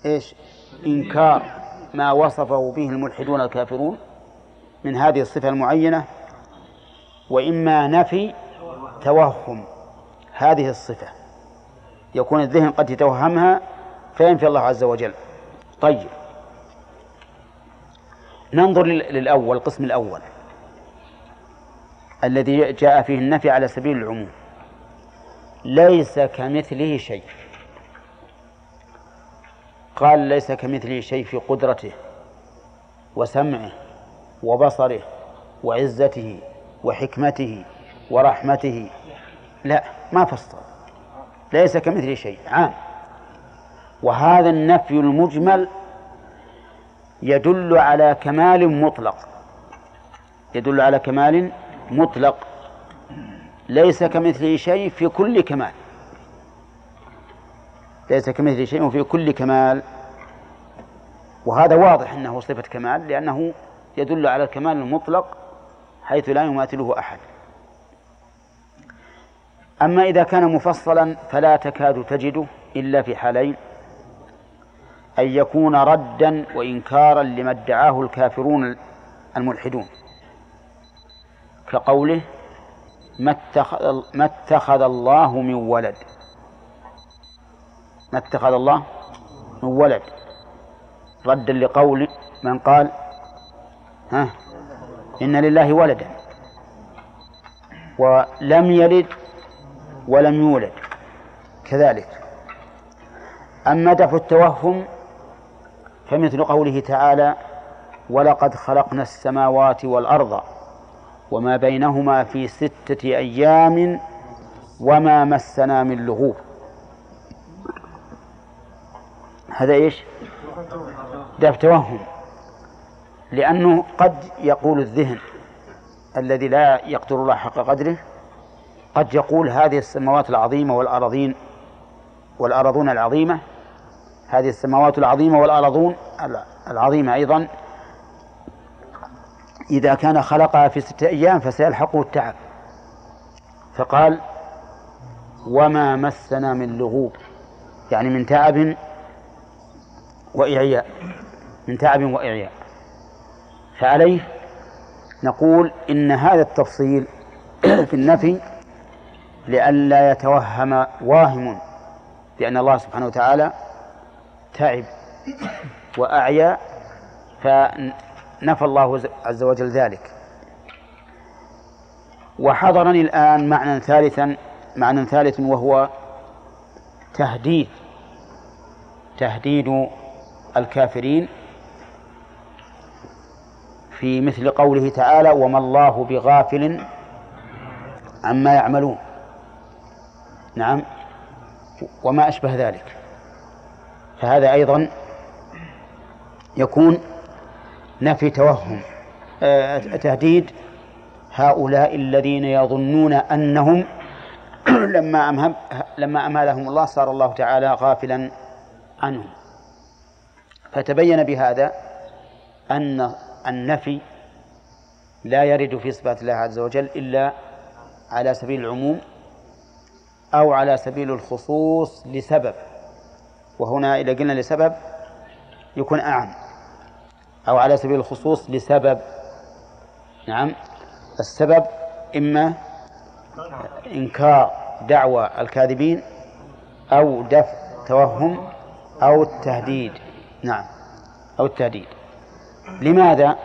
إيش؟ إنكار ما وصفه به الملحدون الكافرون من هذه الصفة المعينة وإما نفي توهم هذه الصفة. يكون الذهن قد يتوهمها فينفي الله عز وجل. طيب. ننظر للأول القسم الأول. الذي جاء فيه النفي على سبيل العموم. ليس كمثله شيء. قال ليس كمثله شيء في قدرته وسمعه وبصره وعزته وحكمته ورحمته. لا ما فصل. ليس كمثله شيء عام. وهذا النفي المجمل يدل على كمال مطلق. يدل على كمال مطلق ليس كمثله شيء في كل كمال. ليس كمثله شيء في كل كمال. وهذا واضح أنه صفة كمال لأنه يدل على الكمال المطلق حيث لا يماثله أحد. أما إذا كان مفصلا فلا تكاد تجده إلا في حالين أن يكون ردا وانكارا لما ادعاه الكافرون الملحدون. كقوله ما اتخذ, ما اتخذ الله من ولد. ما اتخذ الله من ولد. ردا لقول من قال ها إن لله ولدا. ولم يلد ولم يولد. كذلك. أما دفع التوهم فمثل قوله تعالى ولقد خلقنا السماوات والأرض وما بينهما في ستة أيام وما مسنا من لغوب. هذا إيش؟ دف توهم. لأنه قد يقول الذهن الذي لا يقدر الله حق قدره قد يقول هذه السماوات العظيمة والأراضين والأراضون العظيمة. هذه السماوات العظيمة والأراضون العظيمة أيضا إذا كان خلقها في ستة أيام فسيلحقه التعب. فقال وما مسنا من لغوب. يعني من تعب وإعياء. من تعب وإعياء. فعليه نقول إن هذا التفصيل في النفي لئلا يتوهم واهم بأن الله سبحانه وتعالى تعب وأعيا فنفى الله عز وجل ذلك. وحضرني الآن معنى ثالثا معنى ثالث وهو تهديد تهديد الكافرين في مثل قوله تعالى وما الله بغافل عما يعملون نعم وما أشبه ذلك. فهذا أيضا يكون نفي توهم. آه، تهديد. هؤلاء الذين يظنون أنهم لما أمهم لما أمهلهم الله صار الله تعالى غافلا عنهم. فتبين بهذا أن النفي لا يرد في صفات الله عز وجل إلا على سبيل العموم أو على سبيل الخصوص لسبب. وهنا إذا قلنا لسبب يكون أعم. أو على سبيل الخصوص لسبب. نعم. السبب إما إنكار دعوى الكاذبين أو دفع توهم أو التهديد. نعم. أو التهديد. لماذا؟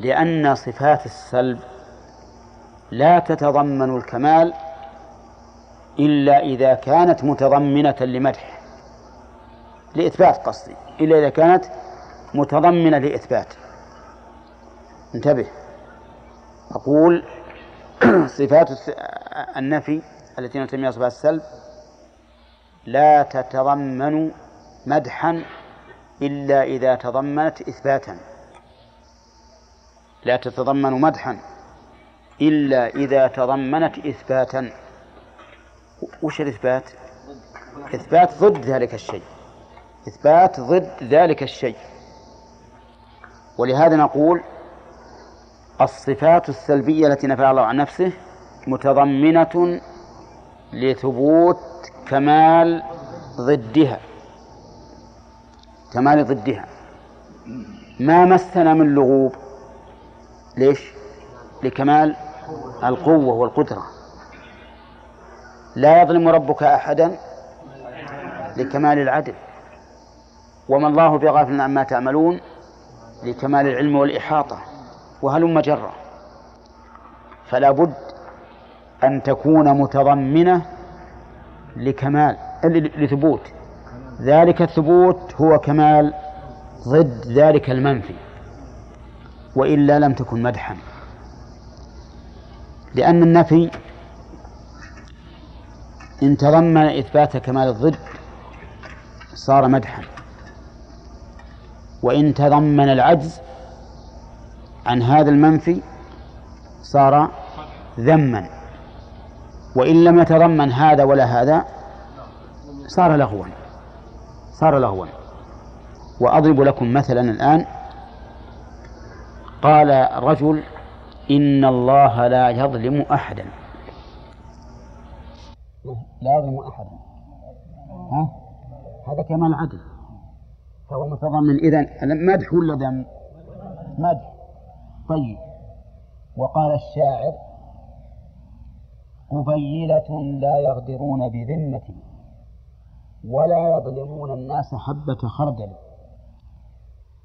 لأن صفات السلب لا تتضمن الكمال إلا إذا كانت متضمنة لمدح لإثبات قصدي إلا إذا كانت متضمنة لإثبات. انتبه. أقول صفات النفي التي نسميها صفات السلب. لا تتضمن مدحا إلا إذا تضمنت إثباتا. لا تتضمن مدحا إلا إذا تضمنت إثباتا. وش الإثبات؟ إثبات ضد ذلك الشيء. إثبات ضد ذلك الشيء. ولهذا نقول الصفات السلبية التي نفعها الله عن نفسه متضمنة لثبوت كمال ضدها. كمال ضدها. ما مسنا من لغوب. ليش؟ لكمال القوة والقدرة. لا يظلم ربك أحدا لكمال العدل. وما الله بغافل عما تعملون لكمال العلم والإحاطة وهلم جرة فلا بد أن تكون متضمنة لكمال لثبوت. ذلك الثبوت هو كمال ضد ذلك المنفي وإلا لم تكن مدحا. لأن النفي إن تضمن إثبات كمال الضد صار مدحا. وإن تضمن العجز عن هذا المنفي صار ذما. وإن لم يتضمن هذا ولا هذا صار لغوا. صار لغوا. وأضرب لكم مثلا الآن. قال رجل إن الله لا يظلم أحدا. لا يظلم أحدا. ها؟ هذا كمال العدل فهو متضمن. إذن مدح ولا ذم؟ مدح. طيب. وقال الشاعر قبيلة لا يغدرون بذمة ولا يظلمون الناس حبة خردل.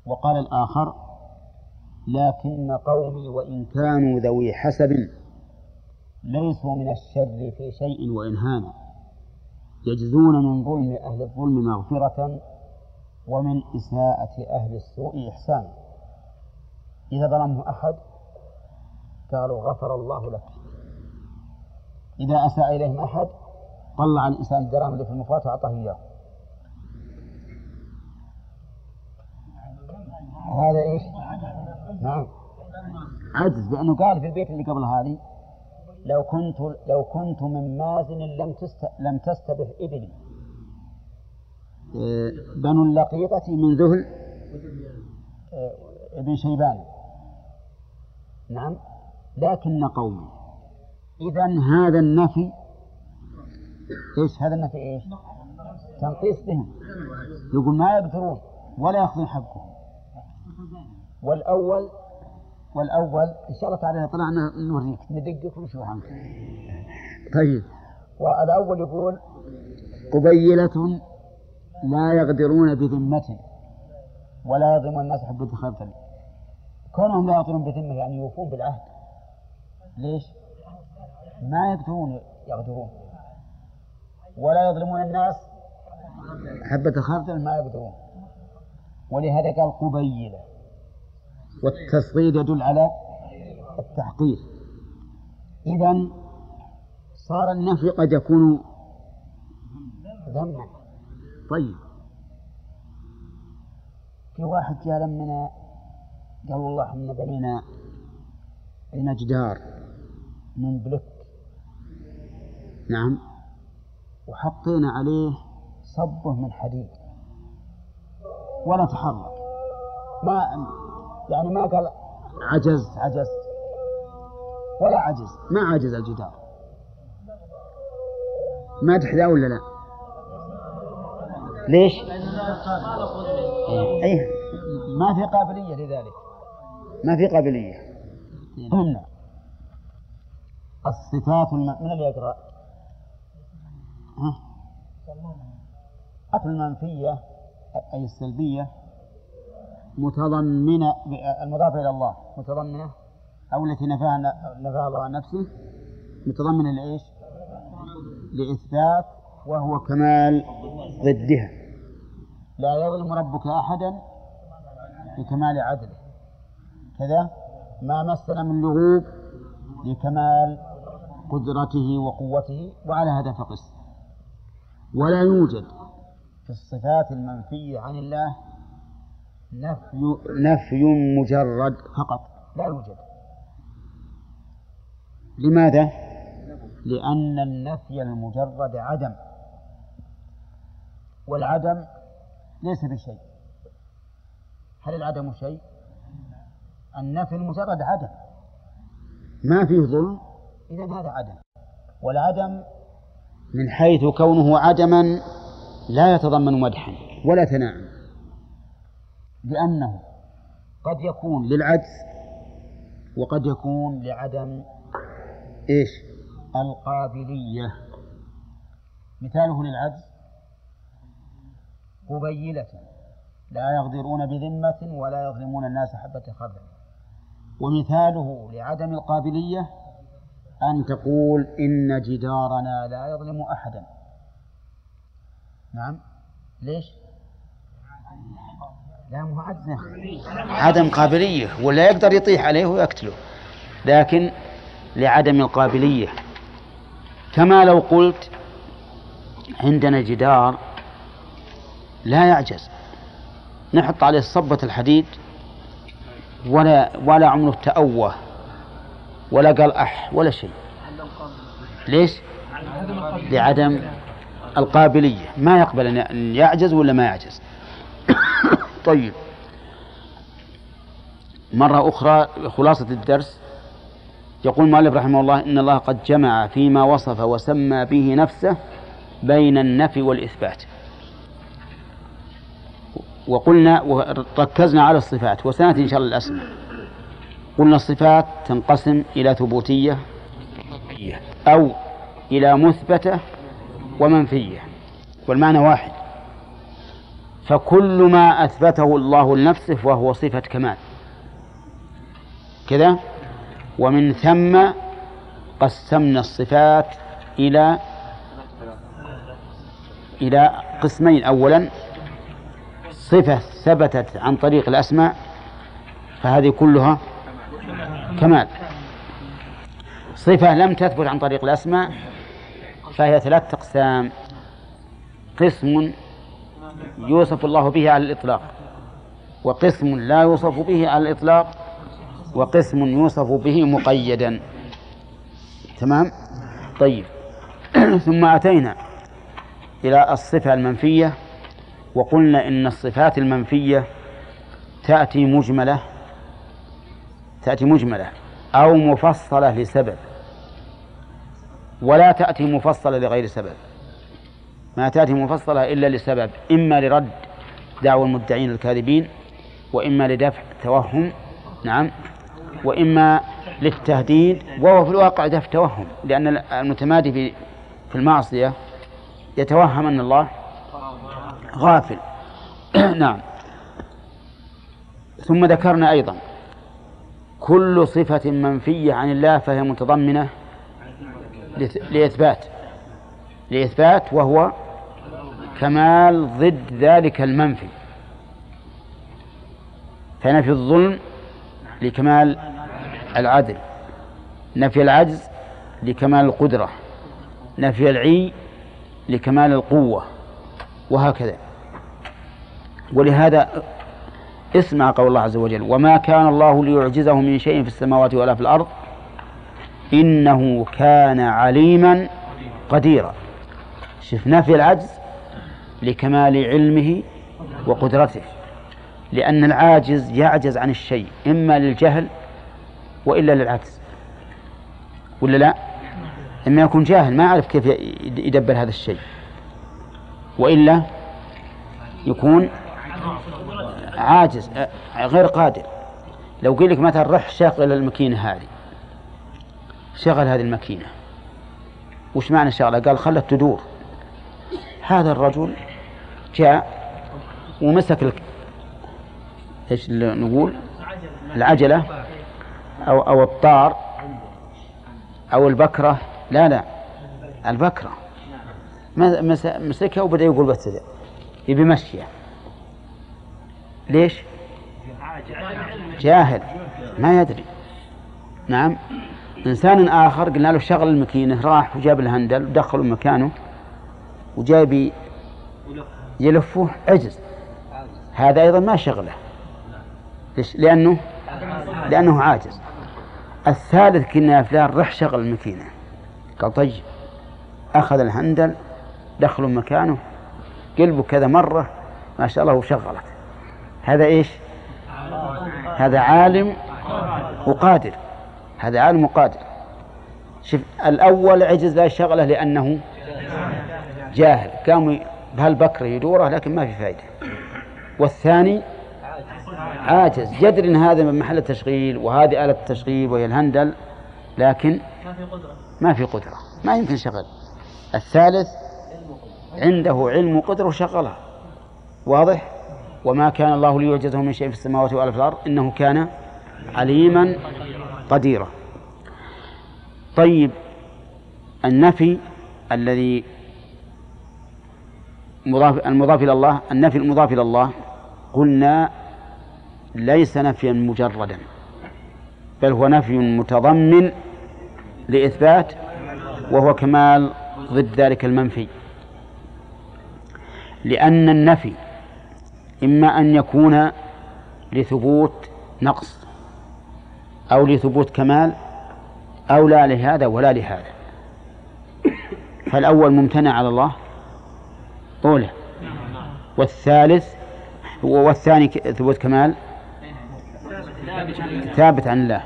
وقال الآخر لكن قومي وإن كانوا ذوي حسب ليسوا من الشر في شيء وإن هانا يجزون من ظلم أهل الظلم مغفرة ومن إساءة أهل السوء إحسانا إذا ظلمه أحد قالوا غفر الله لك. إذا أساء إليهم أحد طلع الإنسان الدراهم اللي في المفرط وأعطاه إياه. هذا إيش؟ نعم. عجز بأنه قال في البيت اللي قبل هذه لو كنت لو كنت من مازن لم تست لم تستبح إيه، بنو اللقيطة من ذهل إيه، ابن شيبان. نعم لكن قومي. إذا هذا النفي إيش هذا النفي؟ إيش؟ تنقيص بهم. يقول ما يقدرون ولا يأخذون حقهم. والأول والأول إن شاء الله تعالى طلعنا نوريك ندقك ونشوف عنك طيب. والأول يقول قبيلة لا يغدرون بذمة ولا يظلمون الناس حبة خردل كونهم لا يغدرون بذمة يعني يوفون بالعهد. ليش؟ ما يقدرون يغدرون ولا يظلمون الناس حبة خردل ما يقدرون. ولهذا قال قبيلة والتصغير يدل على التحقير إذا صار النفي قد يكون ذما طيب. في واحد جاء لمنا قال والله إحنا بنينا بنينا جدار من بلك نعم. وحطينا عليه صبه من حديد. ولا تحرك. ما يعني ما قال عجزت. عجزت. ولا عجز. ما عجز الجدار. ما تحذا ولا لا؟ ليش؟ أي ما في قابلية لذلك. ما في قابلية. فهمنا الصفات الم... من اللي يقرأ؟ ها؟ المنفية أي السلبية متضمنة المضافة إلى الله. متضمنة؟ أو التي نفاها نفاها الله عن نفسه. متضمنة لإيش؟ لإثبات وهو كمال ضدها. لا يظلم ربك أحدا لكمال عدله. كذا ما مسنا من لغوب لكمال قدرته وقوته وعلى هذا فقس ولا يوجد في الصفات المنفية عن الله نفي نفي مجرد فقط. لا يوجد. لماذا؟ لأن النفي المجرد عدم. والعدم ليس بشيء. هل العدم شيء؟ النفي المجرد عدم. ما فيه ظلم؟ إذا هذا عدم. والعدم من حيث كونه عدما لا يتضمن مدحا ولا ثناء لأنه قد يكون للعجز وقد يكون لعدم إيش؟ القابلية. مثاله للعجز قبيلة لا يغدرون بذمة ولا يظلمون الناس حبة خردل. ومثاله لعدم القابلية أن تقول إن جدارنا لا يظلم أحدا. نعم. ليش؟ لا مو عدم قابلية ولا يقدر يطيح عليه ويقتله. لكن لعدم القابلية. كما لو قلت عندنا جدار لا يعجز. نحط عليه صبة الحديد ولا ولا عمره تأوه ولا قال أح ولا شيء. ليش؟ لعدم القابلية. ما يقبل أن يعجز ولا ما يعجز. طيب. مرة أخرى خلاصة الدرس يقول المؤلف رحمه الله إن الله قد جمع فيما وصف وسمى به نفسه بين النفي والإثبات. وقلنا وركزنا على الصفات وسنأتي إن شاء الله الأسماء قلنا الصفات تنقسم إلى ثبوتية أو إلى مثبتة ومنفية والمعنى واحد. فكل ما أثبته الله لنفسه فهو صفة كمال. كذا؟ ومن ثم قسمنا الصفات إلى إلى قسمين أولا صفة ثبتت عن طريق الأسماء فهذه كلها كمال. صفة لم تثبت عن طريق الأسماء فهي ثلاثة أقسام. قسم يوصف الله به على الإطلاق وقسم لا يوصف به على الإطلاق وقسم يوصف به مقيدا. تمام؟ طيب. ثم أتينا إلى الصفة المنفية. وقلنا إن الصفات المنفية تأتي مجملة تأتي مجملة أو مفصلة لسبب ولا تأتي مفصلة لغير سبب. ما تأتي مفصلة إلا لسبب إما لرد دعوى المدعين الكاذبين وإما لدفع توهم نعم وإما للتهديد وهو في الواقع دفع توهم لأن المتمادي في المعصية يتوهم أن الله غافل. نعم. ثم ذكرنا أيضا. كل صفة منفية عن الله فهي متضمنة لإثبات. لإثبات وهو كمال ضد ذلك المنفي. فنفي الظلم لكمال العدل. نفي العجز لكمال القدرة. نفي العي لكمال القوة. وهكذا. ولهذا اسمع قول الله عز وجل وما كان الله ليعجزه من شيء في السماوات ولا في الأرض إنه كان عليما قديرا. شف نفي العجز لكمال علمه وقدرته لأن العاجز يعجز عن الشيء إما للجهل وإلا للعكس ولا لا؟ إما يكون جاهل ما يعرف كيف يدبر هذا الشيء. وإلا يكون عاجز غير قادر. لو قيل لك مثلا رح شغل الماكينة هذه. شغل هذه الماكينة وش معنى شغلة قال خلت تدور. هذا الرجل جاء ومسك لك إيش نقول؟ العجلة أو أو الطار أو البكرة. لا لا البكرة. مسكها وبدأ يقول بس يبي مشية. ليش؟ جاهل. ما يدري. نعم. إنسان آخر قلنا له شغل الماكينة راح وجاب الهندل ودخله مكانه وجاي يلفه عجز. هذا أيضا ما شغله. ليش؟ لأنه لأنه عاجز. الثالث كنا فلان رح شغل الماكينة. قال طيب. أخذ الهندل دخله مكانه قلبه كذا مرة ما شاء الله وشغلت. هذا إيش؟ هذا عالم وقادر هذا عالم وقادر شوف الأول عجز لا شغلة لأنه جاهل. قام بهالبكر يدوره لكن ما في فائدة والثاني عاجز. يدري إن هذا من محل التشغيل وهذه آلة التشغيل وهي الهندل لكن ما في قدرة. ما يمكن شغل. الثالث عنده علم وقدرة وشغلها واضح؟ وما كان الله ليعجزه من شيء في السماوات ولا في الأرض إنه كان عليما قديرا. طيب النفي الذي مضاف المضاف إلى الله النفي المضاف إلى الله قلنا ليس نفيا مجردا بل هو نفي متضمن لإثبات وهو كمال ضد ذلك المنفي. لأن النفي إما أن يكون لثبوت نقص أو لثبوت كمال أو لا لهذا ولا لهذا. فالأول ممتنع على الله أولى والثالث والثاني ثبوت كمال ثابت عن الله.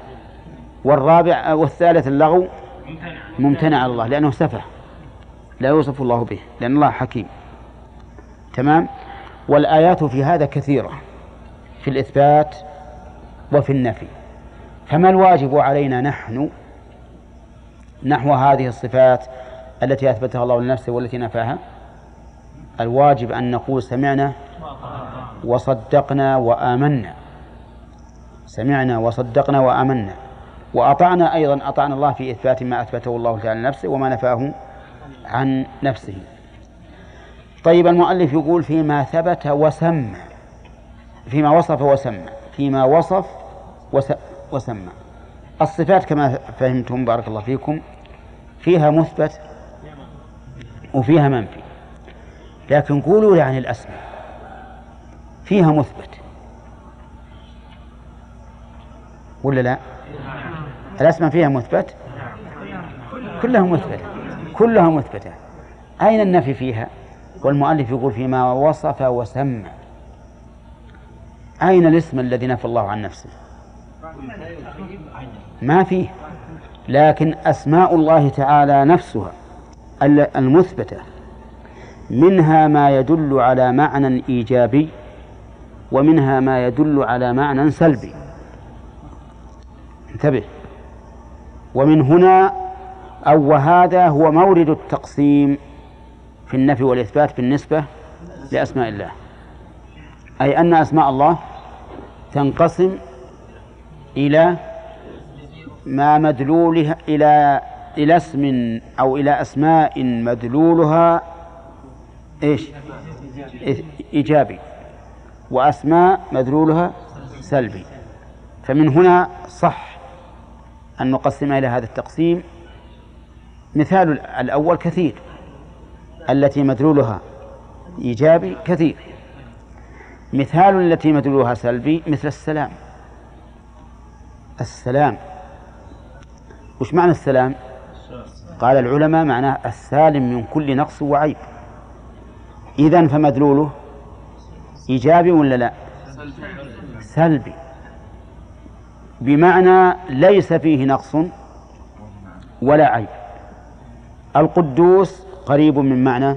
والرابع والثالث اللغو ممتنع على الله لأنه سفه. لا يوصف الله به لأن الله حكيم. تمام؟ والآيات في هذا كثيرة في الإثبات وفي النفي. فما الواجب علينا نحن نحو هذه الصفات التي أثبتها الله لنفسه والتي نفاها؟ الواجب أن نقول سمعنا وصدقنا وآمنا. سمعنا وصدقنا وآمنا. وأطعنا أيضا أطعنا الله في إثبات ما أثبته الله تعالى لنفسه وما نفاه عن نفسه. طيب المؤلف يقول فيما ثبت وسمى فيما وصف وسمى فيما وصف وسمى الصفات كما فهمتم بارك الله فيكم فيها مثبت وفيها منفي. لكن قولوا عن الأسماء. فيها مثبت. ولا لا؟ الأسماء فيها مثبت؟ كلها مثبتة. كلها مثبتة. أين النفي فيها؟ والمؤلف يقول فيما وصف وسمى أين الاسم الذي نفى الله عن نفسه؟ ما فيه. لكن أسماء الله تعالى نفسها المثبتة. منها ما يدل على معنى إيجابي ومنها ما يدل على معنى سلبي. انتبه. ومن هنا أو وهذا هو مورد التقسيم. في النفي والإثبات بالنسبة لأسماء الله. أي أن أسماء الله تنقسم إلى ما مدلولها إلى إلى اسم أو إلى أسماء مدلولها إيش؟ إيجابي. وأسماء مدلولها سلبي. فمن هنا صح أن نقسم إلى هذا التقسيم. مثال الأول كثير. التي مدلولها إيجابي كثير. مثال التي مدلولها سلبي مثل السلام. السلام. وش معنى السلام؟ قال العلماء معناه السالم من كل نقص وعيب. إذن فمدلوله إيجابي ولا لا؟ سلبي. بمعنى ليس فيه نقص ولا عيب. القدوس قريب من معنى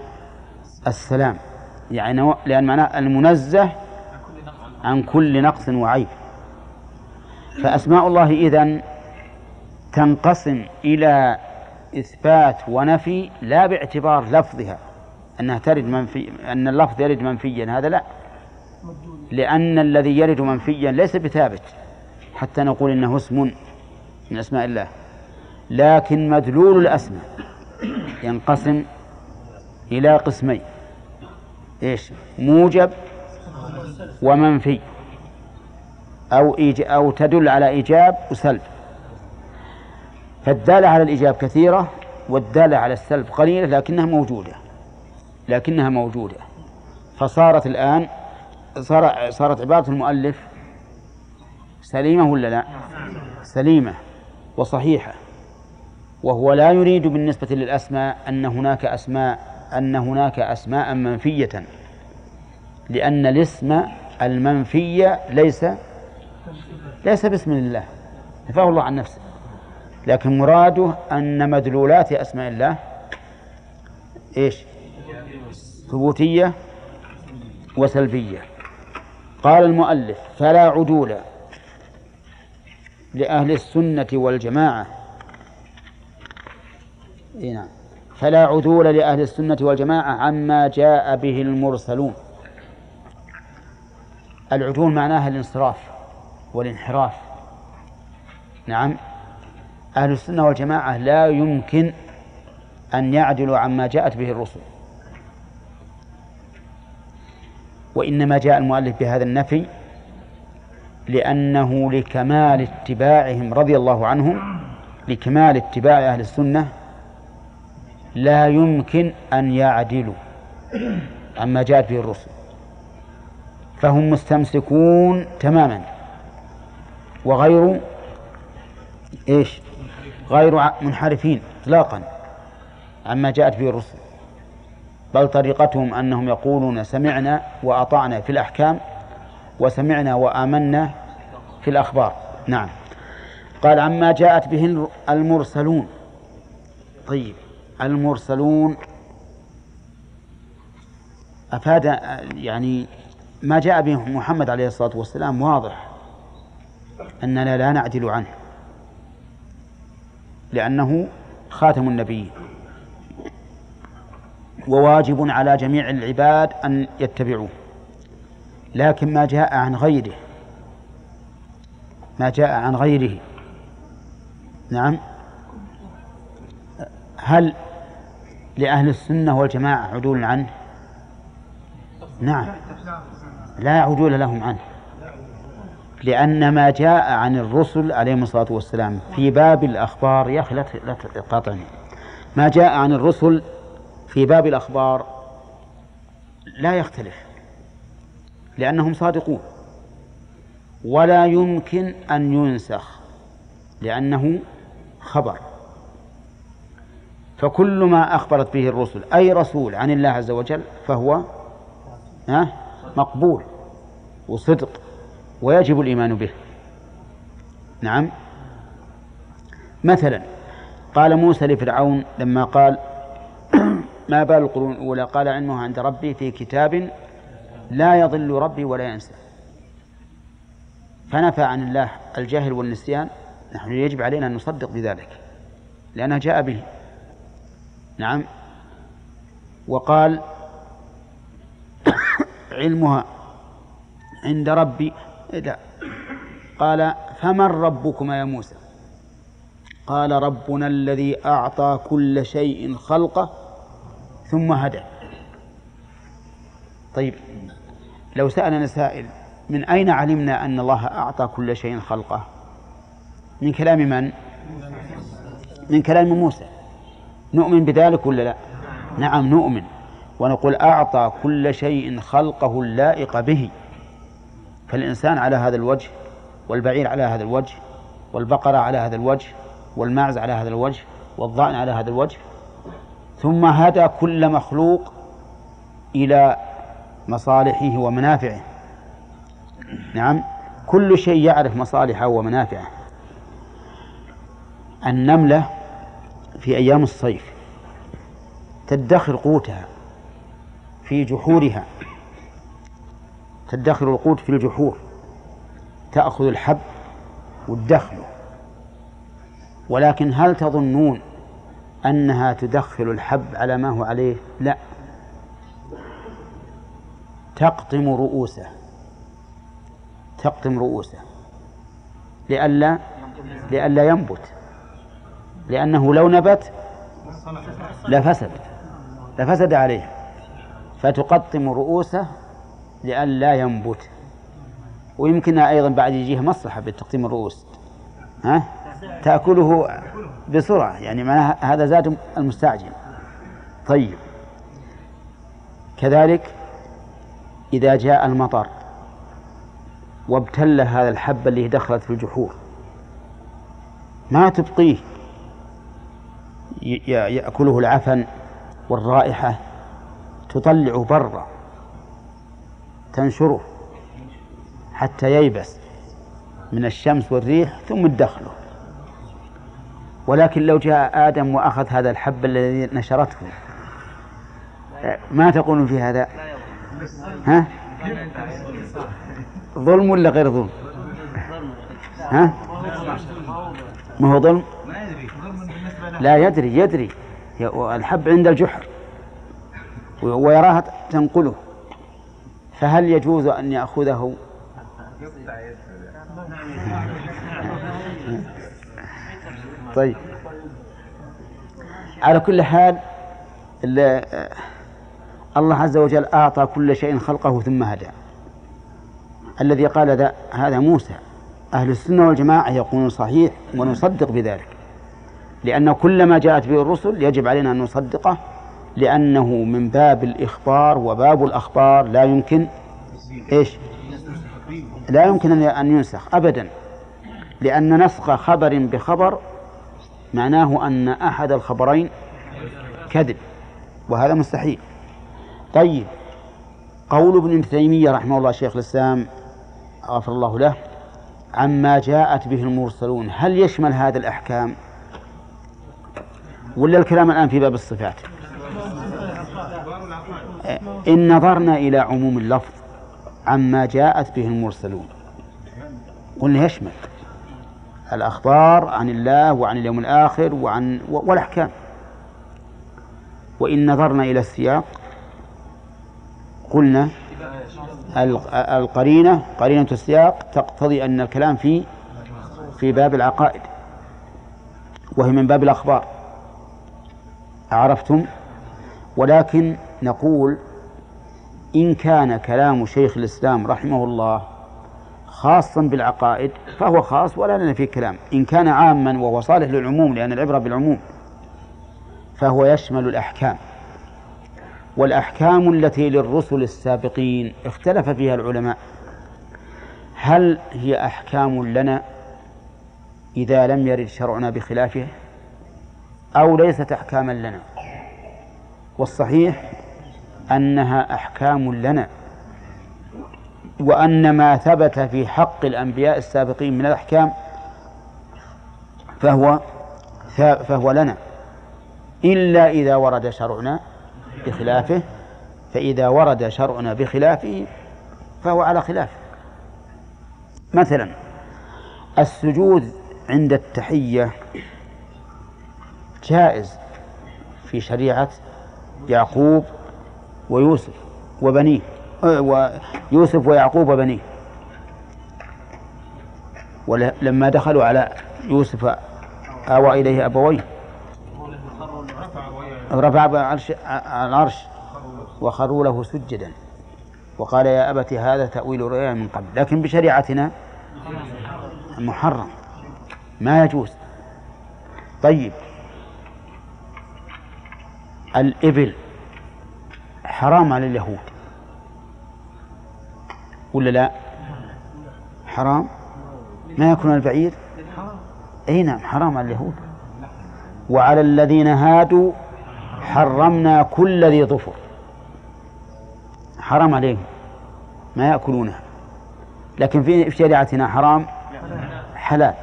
السلام. يعني لأن معناه المنزه عن كل نقص وعيب. فأسماء الله إذن تنقسم إلى إثبات ونفي لا باعتبار لفظها. أنها ترد منفي أن اللفظ يرد منفيا. هذا لا. لأن الذي يرد منفيا ليس بثابت. حتى نقول إنه اسم من أسماء الله. لكن مدلول الأسماء. ينقسم إلى قسمين. إيش؟ موجب ومنفي. أو إيج أو تدل على إيجاب وسلب. فالدالة على الإيجاب كثيرة والدالة على السلب قليلة لكنها موجودة. لكنها موجودة. فصارت الآن صار صارت عبارة المؤلف سليمة ولا لا؟ سليمة وصحيحة. وهو لا يريد بالنسبة للأسماء أن هناك أسماء أن هناك أسماء منفية لأن الاسم المنفي ليس ليس باسم الله نفاه الله عن نفسه. لكن مراده أن مدلولات أسماء الله إيش؟ ثبوتية وسلبية. قال المؤلف فلا عدول لأهل السنة والجماعة. إيه نعم. فلا عدول لأهل السنة والجماعة عما جاء به المرسلون. العدول معناها الانصراف والانحراف. نعم. أهل السنة والجماعة لا يمكن أن يعدلوا عما جاءت به الرسل. وإنما جاء المؤلف بهذا النفي لأنه لكمال اتباعهم رضي الله عنهم لكمال اتباع أهل السنة لا يمكن أن يعدلوا. عما جاءت به الرسل. فهم مستمسكون تماما. وغير إيش؟ غير منحرفين اطلاقا. عما جاءت به الرسل. بل طريقتهم أنهم يقولون سمعنا وأطعنا في الأحكام وسمعنا وآمنا في الأخبار. نعم. قال عما جاءت به المرسلون. طيب. المرسلون أفاد يعني ما جاء به محمد عليه الصلاة والسلام واضح أننا لا نعدل عنه لأنه خاتم النبيين وواجب على جميع العباد أن يتبعوه لكن ما جاء عن غيره ما جاء عن غيره. نعم. هل لأهل السنة والجماعة عدول عنه؟ نعم. لا عدول لهم عنه. لأن ما جاء عن الرسل عليهم الصلاة والسلام في باب الأخبار يا أخي لا تقاطعني ما جاء عن الرسل في باب الأخبار لا يختلف لأنهم صادقون. ولا يمكن أن ينسخ لأنه خبر. فكل ما أخبرت به الرسل أي رسول عن الله عز وجل فهو مقبول وصدق ويجب الإيمان به. نعم. مثلا قال موسى لفرعون لما قال ما بال القرون الأولى؟ قال علمها عند ربي في كتاب لا يضل ربي ولا ينسى. فنفى عن الله الجهل والنسيان نحن يجب علينا أن نصدق بذلك لأنه جاء به. نعم. وقال علمها عند ربي. لا قال فمن ربكما يا موسى؟ قال ربنا الذي أعطى كل شيء خلقه ثم هدى. طيب لو سألنا سائل من أين علمنا أن الله أعطى كل شيء خلقه؟ من كلام من؟ من كلام موسى. نؤمن بذلك ولا لا؟ نعم نؤمن. ونقول أعطى كل شيء خلقه اللائق به. فالإنسان على هذا الوجه والبعير على هذا الوجه والبقرة على هذا الوجه والماعز على هذا الوجه والضأن على هذا الوجه. ثم هدى كل مخلوق إلى مصالحه ومنافعه. نعم كل شيء يعرف مصالحه ومنافعه. النملة في أيام الصيف تدخر قوتها في جحورها تدخر القوت في الجحور تأخذ الحب وتدخله ولكن هل تظنون أنها تدخل الحب على ما هو عليه؟ لا. تقطم رؤوسه. تقطم رؤوسه. لئلا لئلا ينبت. لأنه لو نبت لفسد لفسد عليه فتقطم رؤوسه لئلا ينبت. ويمكن أيضا بعد يجيه مصلحة بتقطيم الرؤوس. ها؟ تأكله بسرعة. يعني معناها هذا زاد المستعجل. طيب. كذلك إذا جاء المطر وابتل هذا الحب اللي دخلت في الجحور ما تبقيه؟ يأكله العفن والرائحة تطلع برا تنشره حتى ييبس من الشمس والريح ثم تدخله. ولكن لو جاء آدم وأخذ هذا الحب الذي نشرته ما تقولون في هذا؟ ها؟ ظلم ولا غير ظلم؟ ها؟ ما هو ظلم؟ لا يدري يدري. الحب عند الجحر. ويراها تنقله. فهل يجوز أن يأخذه؟ طيب. على كل حال الله عز وجل أعطى كل شيء خلقه ثم هدى. الذي قال هذا موسى. أهل السنة والجماعة يقولون صحيح ونصدق بذلك. لأن كل ما جاءت به الرسل يجب علينا أن نصدقه لأنه من باب الإخبار وباب الأخبار لا يمكن إيش؟ لا يمكن أن ينسخ أبدا. لأن نسخ خبر بخبر معناه أن أحد الخبرين كذب وهذا مستحيل. طيب قول ابن تيمية رحمه الله شيخ الإسلام غفر الله له عما جاءت به المرسلون هل يشمل هذا الأحكام؟ ولا الكلام الآن في باب الصفات؟ إن نظرنا إلى عموم اللفظ عما جاءت به المرسلون. قلنا يشمل الأخبار عن الله وعن اليوم الآخر وعن والأحكام. وإن نظرنا إلى السياق قلنا القرينة قرينة السياق تقتضي أن الكلام في في باب العقائد وهي من باب الأخبار. عرفتم؟ ولكن نقول إن كان كلام شيخ الإسلام رحمه الله خاصا بالعقائد فهو خاص ولا لنا فيه كلام. إن كان عاما وهو صالح للعموم لأن العبرة بالعموم فهو يشمل الأحكام. والأحكام التي للرسل السابقين اختلف فيها العلماء. هل هي أحكام لنا إذا لم يرد شرعنا بخلافه؟ أو ليست أحكاما لنا. والصحيح أنها أحكام لنا. وأن ما ثبت في حق الأنبياء السابقين من الأحكام فهو فهو لنا. إلا إذا ورد شرعنا بخلافه فإذا ورد شرعنا بخلافه فهو على خلاف. مثلا السجود عند التحية جائز في شريعة يعقوب ويوسف وبنيه ويوسف ويعقوب وبنيه. ولما دخلوا على يوسف آوى إليه أبويه. رفع العرش العرش وخروا له سجدا. وقال يا أبت هذا تأويل رؤيا من قبل لكن بشريعتنا محرم ما يجوز. طيب الإبل حرام على اليهود. ولا لا؟ حرام؟ ما يكون البعير؟ إي نعم حرام على اليهود. وعلى الذين هادوا حرمنا كل ذي ظفر. حرام عليهم. ما يأكلونها. لكن في في شريعتنا حرام؟ حلال.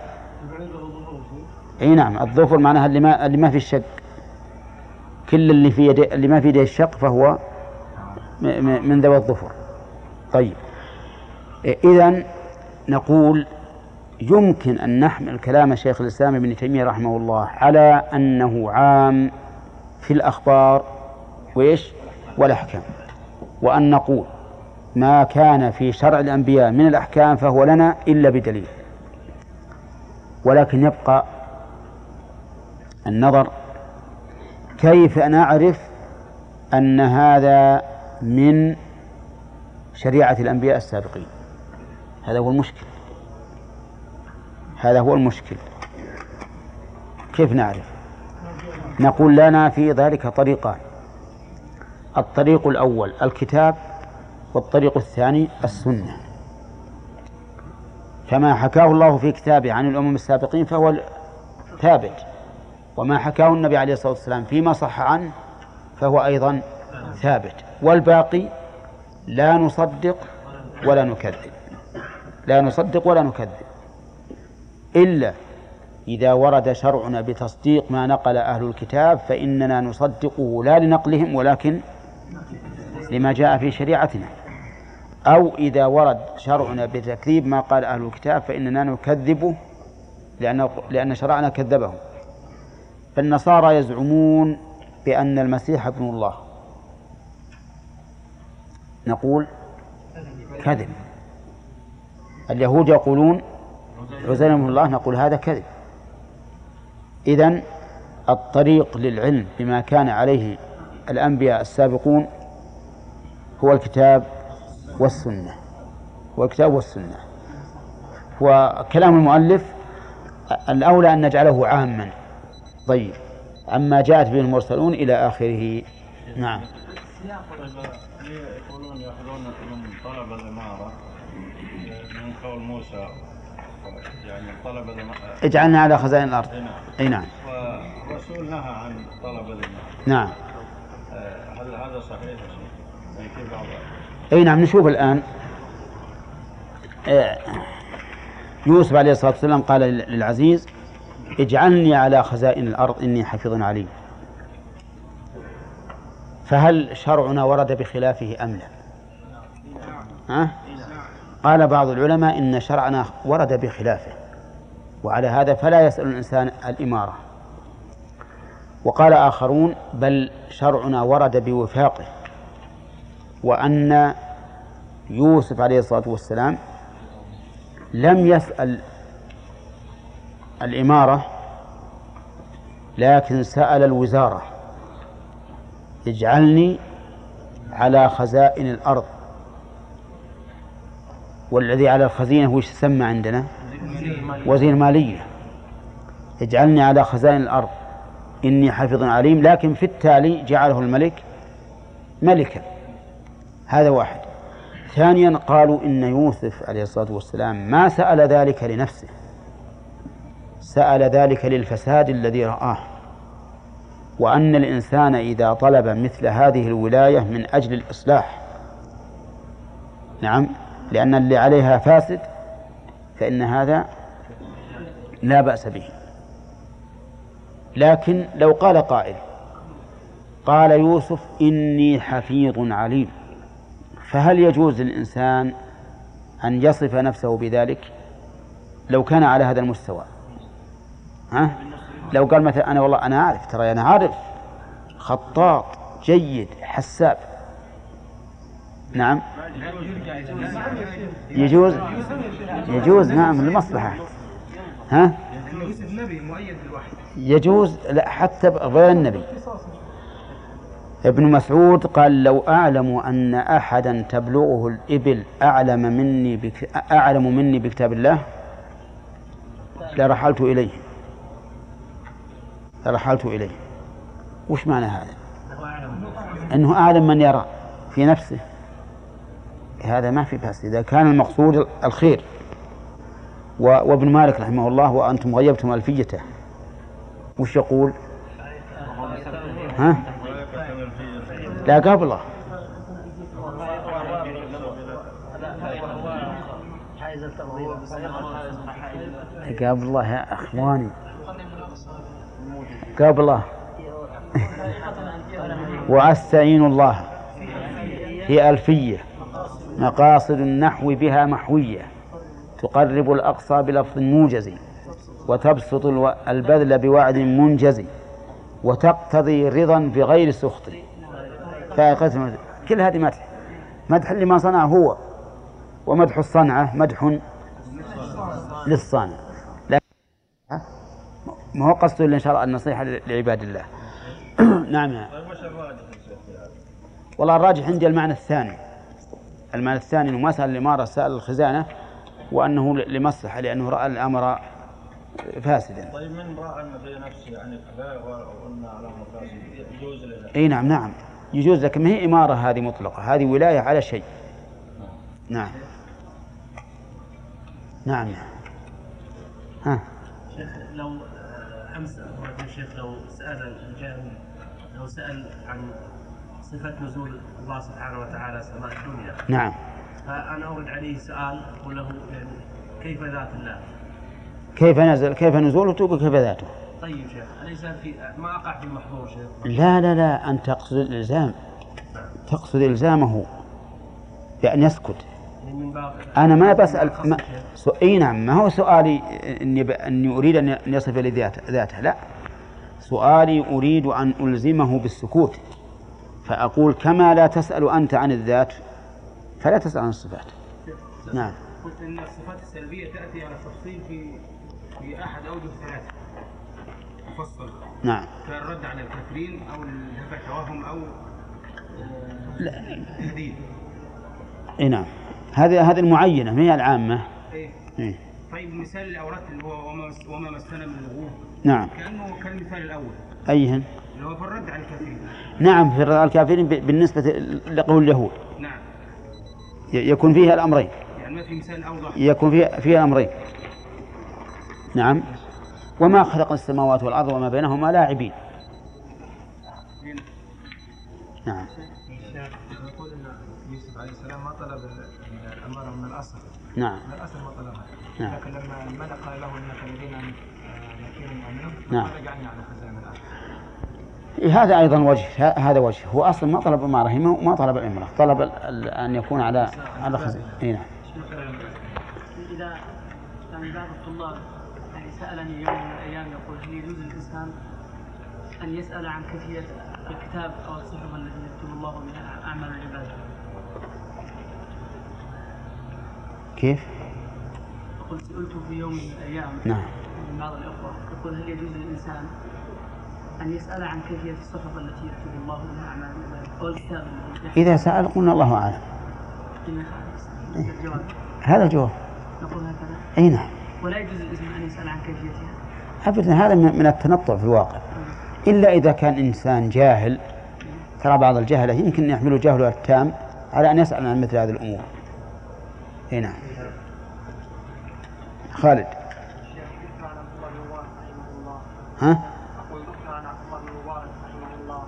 إي نعم الظفر معناها اللي ما اللي ما في الشق كل اللي في يدي اللي ما في يده الشق فهو من ذوي الظفر. طيب. اذا نقول يمكن أن نحمل كلام شيخ الإسلام ابن تيمية رحمه الله على أنه عام في الأخبار وإيش؟ والأحكام. وأن نقول ما كان في شرع الأنبياء من الأحكام فهو لنا إلا بدليل. ولكن يبقى النظر كيف نعرف أن هذا من شريعة الأنبياء السابقين؟ هذا هو المشكل. هذا هو المشكل. كيف نعرف؟ نقول لنا في ذلك طريقان. الطريق الأول الكتاب والطريق الثاني السنة. فما حكاه الله في كتابه عن الأمم السابقين فهو ثابت وما حكاه النبي عليه الصلاة والسلام فيما صح عنه فهو أيضا ثابت. والباقي لا نصدق ولا نكذب. لا نصدق ولا نكذب. إلا إذا ورد شرعنا بتصديق ما نقل أهل الكتاب فإننا نصدقه لا لنقلهم ولكن لما جاء في شريعتنا. أو إذا ورد شرعنا بتكذيب ما قال أهل الكتاب فإننا نكذبه لأن لأن شرعنا كذبه فالنصارى يزعمون بأن المسيح ابن الله. نقول كذب. اليهود يقولون عزير من الله نقول هذا كذب. إذن الطريق للعلم بما كان عليه الأنبياء السابقون هو الكتاب والسنة. هو الكتاب والسنة. وكلام المؤلف الأولى أن نجعله عاما. طيب. عما جاءت به المرسلون إلى آخره. نعم. يقولون يأخذون من طلب الإمارة من قول موسى يعني طلب اجعلنا على خزائن الأرض. نعم. أي نعم. والرسول نهى عن طلب الإمارة. نعم. آه، هل هذا صحيح؟ يا شيخ؟ يعني أي نعم نشوف الآن. آه، يوسف عليه الصلاة والسلام قال للعزيز اجعلني على خزائن الأرض إني حفيظ عليم. فهل شرعنا ورد بخلافه أم لا؟ ها؟ قال بعض العلماء إن شرعنا ورد بخلافه وعلى هذا فلا يسأل الإنسان الإمارة. وقال آخرون بل شرعنا ورد بوفاقه وأن يوسف عليه الصلاة والسلام لم يسأل الإمارة لكن سأل الوزارة اجعلني على خزائن الأرض. والذي على الخزينة وش يسمى عندنا؟ وزير مالية. اجعلني على خزائن الأرض. إني حفظ عليم لكن في التالي جعله الملك ملكا. هذا واحد. ثانيا قالوا إن يوسف عليه الصلاة والسلام ما سأل ذلك لنفسه. سأل ذلك للفساد الذي رآه وأن الإنسان إذا طلب مثل هذه الولاية من أجل الإصلاح. نعم لأن اللي عليها فاسد فإن هذا لا بأس به. لكن لو قال قائل قال يوسف إني حفيظ عليم فهل يجوز للإنسان أن يصف نفسه بذلك؟ لو كان على هذا المستوى. ها؟ لو قال مثلا أنا والله أنا أعرف ترى أنا عارف خطاط جيد حساب. نعم. يجوز؟ يجوز نعم للمصلحة ها؟ يجوز لا حتى غير النبي. ابن مسعود قال لو أعلم أن أحدا تبلغه الإبل أعلم مني بك أعلم مني بكتاب الله لرحلت إليه. لرحلت إليه. وش معنى هذا؟ أنه أعلم من يرى في نفسه. هذا ما في بأس. إذا كان المقصود الخير. وابن مالك رحمه الله وأنتم غيبتم ألفيته. وش يقول؟ ها؟ لا قبله. قبل الله يا أخواني. قبل الله. وأستعين الله. في ألفية. مقاصد النحو بها محوية. تقرب الأقصى بلفظ موجز. وتبسط البذل بوعد منجز. وتقتضي رضا بغير سخط. كل هذه مدح. مدح لما صنع هو. ومدح الصنعة مدح للصانع. ما هو قصده إن شاء الله النصيحة لعباد الله. نعم. يا؟ والله الراجح عندي المعنى الثاني. المعنى الثاني إنه ما سأل الاماره سأل الخزانة وأنه ل- لمصلحة لأنه رأى الأمر فاسدا. طيب من رأى أن في نفسه يعني كفايه وقلنا على مفاسد يجوز له؟ إي نعم نعم. يجوز لكن ما هي إمارة هذه مطلقة؟ هذه ولاية على شيء. نعم. نعم. ها. شيخ لو الشيخ لو سأل الجاهل لو سأل عن صفة نزول الله سبحانه وتعالى سماء الدنيا. نعم. فأنا اورد عليه سؤال أقول له يعني كيف ذات الله؟ كيف نزل كيف نزوله تقول كيف ذاته؟ طيب شيخ أليس في ما أقع في المحظور شيخ؟ لا لا لا أن تقصد الإلزام. تقصد إلزامه. بأن يسكت. يعني من باب أنا ما بسأل ما. أي نعم ما هو سؤالي إني ب... أني أريد أن يصف لي ذاته لا. سؤالي أريد أن ألزمه بالسكوت فأقول كما لا تسأل أنت عن الذات فلا تسأل عن الصفات. نعم. قلت إن الصفات السلبية تأتي على التفصيل في في أحد اوجه ثلاثة. مفصل. نعم. كالرد على الكافرين أو دفع توهم أو لا. تهديد أي نعم. هذه هذه المعينة ما هي العامة؟ إيه. إيه. طيب المثال اللي اوردت اللي هو وما مس- وما مسنا من لغوب نعم. كأنه كالمثال الأول. أيهن؟ اللي هو في الرد على الكافرين. نعم في الكافرين ب- بالنسبة لقول اليهود. نعم. ي- يكون فيها الأمرين. يعني ما في مثال أوضح. يكون فيها فيها الأمرين. نعم. وما خلق السماوات والأرض وما بينهما لاعبين. نعم. يقول إن يوسف عليه السلام ما طلب الاماره من الأصل. نعم. من الأصل ما طلبها. نعم. لكن لما الملك قال له إنك لدينا مؤمن نعم. على خزائن الأرض إيه، هذا أيضا وجه هذا وجه هو أصلا ما طلب ما طلب الإمارة طلب أن يكون على على خزي إيه نعم إذا كان بعض الطلاب يعني سألني يوم من الأيام يقول هل يجوز للإنسان أن يسأل عن كيفية الكتاب أو الصحف التي يكتب الله بها أعمال العباد كيف؟ يقول سئلت في يوم من الأيام. نعم. من بعض الإخوة. يقول هل يجوز للإنسان أن يسأل عن كيفية الصحف التي يكتب الله بها أعمال أو الكتاب؟ إذا سأل قلنا الله يخالف الجواب هذا الجواب نقول هكذا. أي نعم. ولا يجوز للإنسان أن يسأل عن كيفيتها. أبدا هذا من التنطع في الواقع. إلا إذا كان إنسان جاهل ترى بعض الجهلة يمكن يحمل جهله التام على أن يسأل عن مثل هذه الأمور. أي نعم. خالد. ها؟ أقول عن عبد الله بن مبارك رحمه الله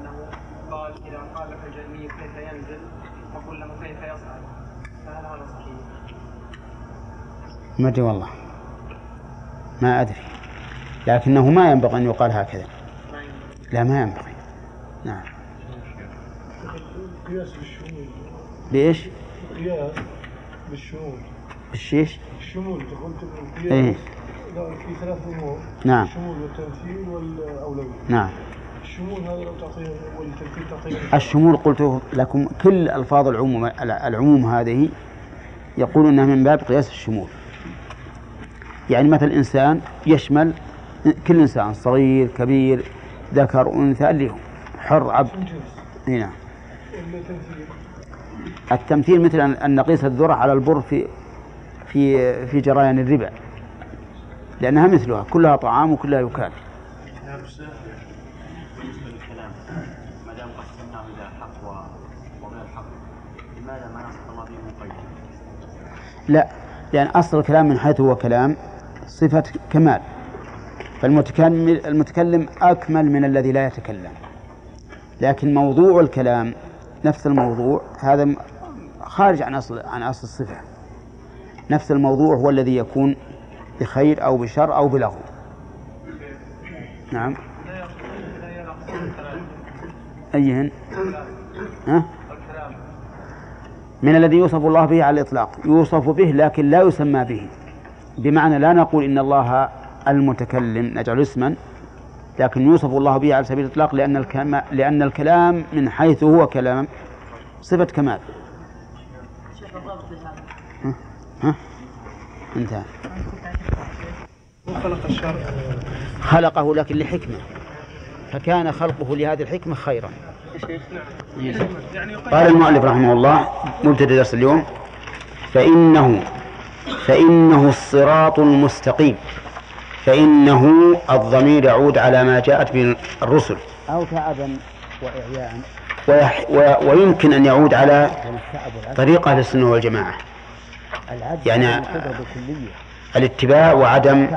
أنه قال إذا قال لك الجهمي كيف ينزل فقل له كيف يصعد فهل هذا صحيح؟ ما أدري والله. ما أدري. لكنه ما ينبغي أن يقال هكذا. لا ما ينبغي. نعم. قياس بالشمول. بإيش؟ قياس بالشمول. بالشيش؟ الشمول تقول إيه. القياس لا في ثلاث امور نعم. الشمول والتمثيل والأولوية. نعم. الشمول هذا لو تعطيه والتمثيل تعطيه. الشمول قلت لكم كل ألفاظ العموم العموم هذه يقول أنها من باب قياس الشمول. يعني مثل إنسان يشمل كل إنسان صغير كبير ذكر أنثى اللي هو حر عبد جنس. إي نعم. والتمثيل التمثيل مثل أن نقيس الذرة على البر في في في جريان الربا. لأنها مثلها كلها طعام وكلها يكال؟ لا لأن أصل الكلام من حيث هو كلام صفة كمال. فالمتكلم المتكلم أكمل من الذي لا يتكلم. لكن موضوع الكلام نفس الموضوع هذا خارج عن أصل عن أصل الصفة. نفس الموضوع هو الذي يكون بخير أو بشر أو بلغو. نعم. أيهن؟ ها؟ من الذي يوصف الله به على الإطلاق. يوصف به لكن لا يسمى به. بمعنى لا نقول إن الله المتكلم نجعل اسما لكن يوصف الله به على سبيل الإطلاق لأن لأن الكلام من حيث هو كلام صفة كمال شيخ الضابط لهذا ها؟ انتهى. خلق الشرع خلقه لكن لحكمة. فكان خلقه لهذه الحكمة خيرا. قال المؤلف رحمه الله مبتدأ درس اليوم فإنه فإنه الصراط المستقيم. فإنه الضمير يعود على ما جاءت به الرسل. أو تعبا وإعياء. ويمكن أن يعود على والتعب والعجز طريق أهل السنة والجماعة. يعني الاتباع وعدم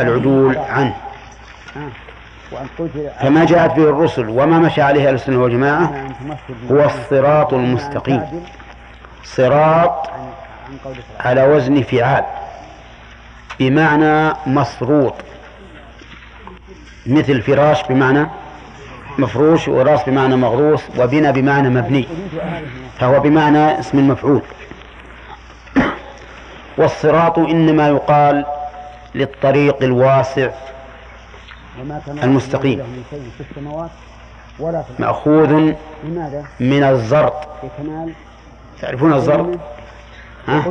العدول عنه. آه. قلت فما جاءت به الرسل وما مشى عليه والجماعة أن تمثل هو الصراط المستقيم. صراط على وزن فعال. بمعنى مسروط. مثل فراش بمعنى مفروش وراس بمعنى مغروس وبنى بمعنى مبني. فهو بمعنى اسم المفعول والصراط إنما يقال للطريق الواسع المستقيم. مأخوذ؟ من الزرط تعرفون الزرط؟ ها؟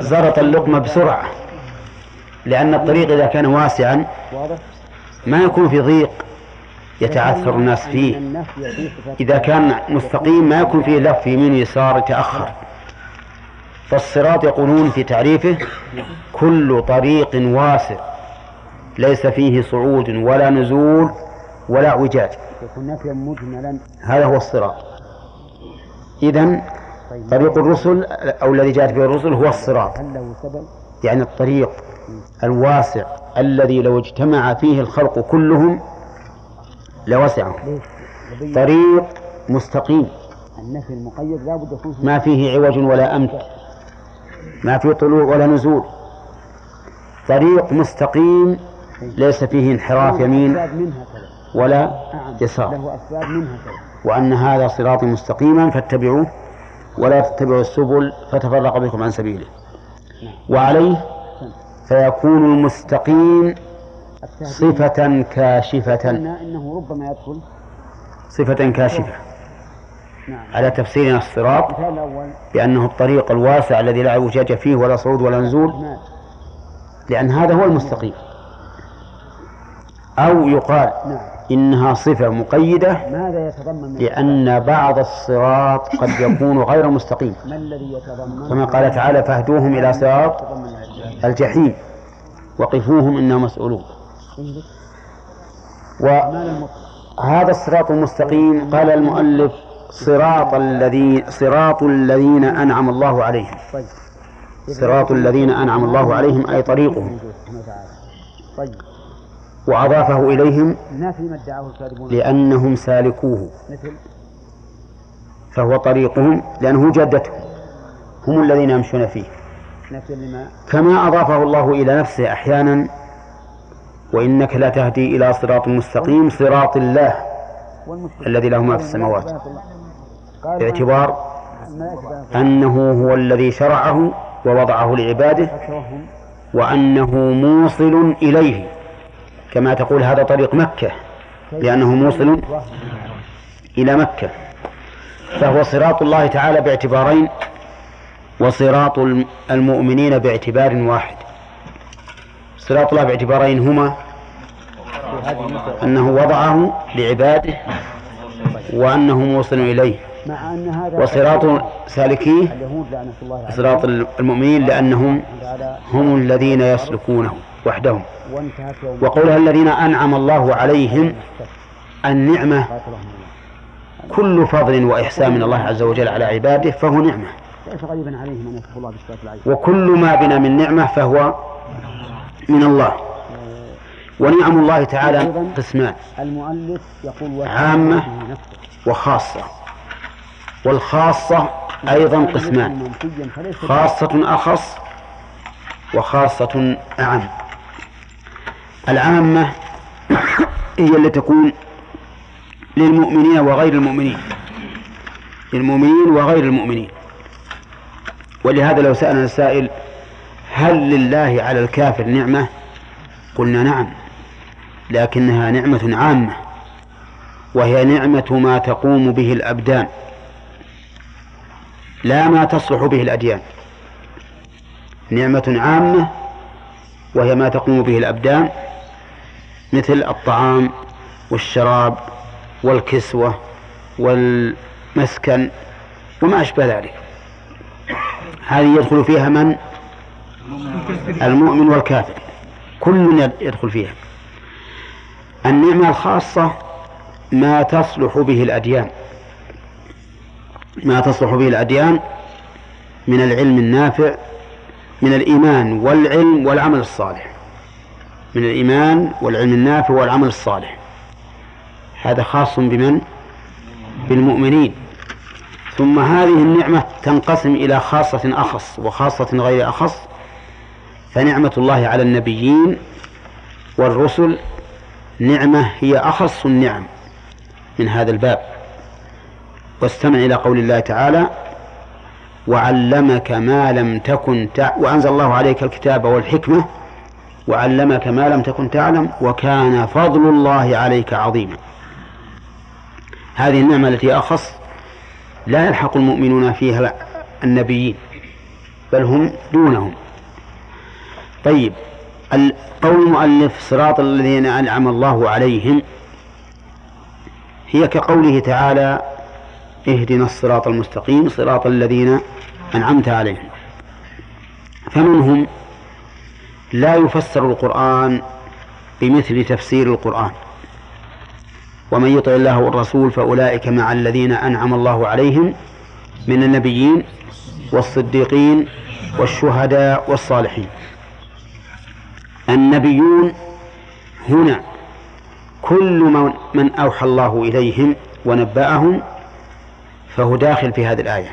زرط اللقمة بسرعة لأن الطريق إذا كان واسعا؟ ما يكون في ضيق يتعثر الناس فيه إذا كان مستقيم ما يكون فيه لف يمين يسار يتأخر فالصراط يقولون في تعريفه كل طريق واسع ليس فيه صعود ولا نزول ولا اعوجاج. هذا هو الصراط. إذا طيب. طريق الرسل أو الذي جاءت به الرسل هو الصراط؟ يعني الطريق الواسع الذي لو اجتمع فيه الخلق كلهم لوسعهم. طريق مستقيم. النفي المقيد يكون فيه ما فيه عوج ولا أمت ما فيه طلوع ولا نزول. طريق مستقيم ليس فيه انحراف يمين ولا يسار. وأن هذا صراطي مستقيما فاتبعوه ولا تتبعوا السبل فتفرق بكم عن سبيله. وعليه فيكون المستقيم صفة كاشفة. إنه ربما يدخل. صفة كاشفة. على تفسيرنا الصراط بأنه الطريق الواسع الذي لا اعوجاج فيه ولا صعود ولا نزول. مال لأن هذا هو المستقيم. أو يقال نعم. إنها صفة مقيدة ماذا يتضمن من لأن بعض الصراط قد يكون غير مستقيم. ما الذي يتضمن؟ كما قال تعالى فاهدوهم إلى صراط؟ الجحيم وقفوهم إنهم مسؤولون؟ وهذا الصراط المستقيم قال المؤلف صراط الذي صراط الذين أنعم الله عليهم. صراط الذين أنعم الله عليهم أي طريقهم. وأضافه إليهم لأنهم سالكوه. فهو طريقهم لأنه جدتهم هم الذين يمشون فيه. كما أضافه الله إلى نفسه أحيانا وإنك لا تهدي إلى صراط مستقيم صراط الله الذي له ما في السماوات. باعتبار أنه هو الذي شرعه ووضعه لعباده وأنه موصل إليه. كما تقول هذا طريق مكة لأنه موصل إلى مكة. فهو صراط الله تعالى باعتبارين وصراط الم- المؤمنين باعتبار واحد. صراط الله باعتبارين هما أنه وضعه لعباده وأنه موصل إليه. مع أن هذا وصراط سالكيه صراط المؤمنين لأنهم هم الذين يسلكونه وحدهم. وقولها الذين أنعم الله عليهم النعمة كل فضل وإحسان من الله عز وجل على عباده فهو نعمة. وكل ما بنا من نعمة فهو من الله. ونعم الله تعالى قسمان. عامة. وخاصة. والخاصة أيضا قسمان خاصة أخص وخاصة أعم. العامة هي اللي تكون للمؤمنين وغير المؤمنين للمؤمنين وغير المؤمنين. ولهذا لو سألنا السائل هل لله على الكافر نعمة؟ قلنا نعم لكنها نعمة عامة وهي نعمة ما تقوم به الأبدان. لا ما تصلح به الأديان. نعمة عامة وهي ما تقوم به الأبدان مثل الطعام والشراب والكسوة والمسكن وما أشبه ذلك. هذه يدخل فيها من؟ المؤمن والكافر. كل يدخل فيها. النعمة الخاصة ما تصلح به الأديان. ما تصلح به الأديان من العلم النافع من الإيمان والعلم والعمل الصالح. من الإيمان والعلم النافع والعمل الصالح. هذا خاص بمن؟ بالمؤمنين. ثم هذه النعمة تنقسم إلى خاصة أخص وخاصة غير أخص. فنعمة الله على النبيين والرسل نعمة هي أخص النعم من هذا الباب. واستمع إلى قول الله تعالى وعلمك ما لم تكن تع... وأنزل الله عليك الكتاب والحكمة وعلمك ما لم تكن تعلم وكان فضل الله عليك عظيما. هذه النعمة التي أخص لا يلحق المؤمنون فيها النبيين بل هم دونهم. طيب قول المؤلف صراط الذين أنعم الله عليهم هي كقوله تعالى اهدنا الصراط المستقيم صراط الذين أنعمت عليهم. فمنهم لا يفسر القرآن بمثل تفسير القرآن. ومن يطع الله والرسول فأولئك مع الذين أنعم الله عليهم من النبيين والصديقين والشهداء والصالحين. النبيون هنا كل من أوحى الله إليهم ونبأهم فهو داخل في هذه الآية.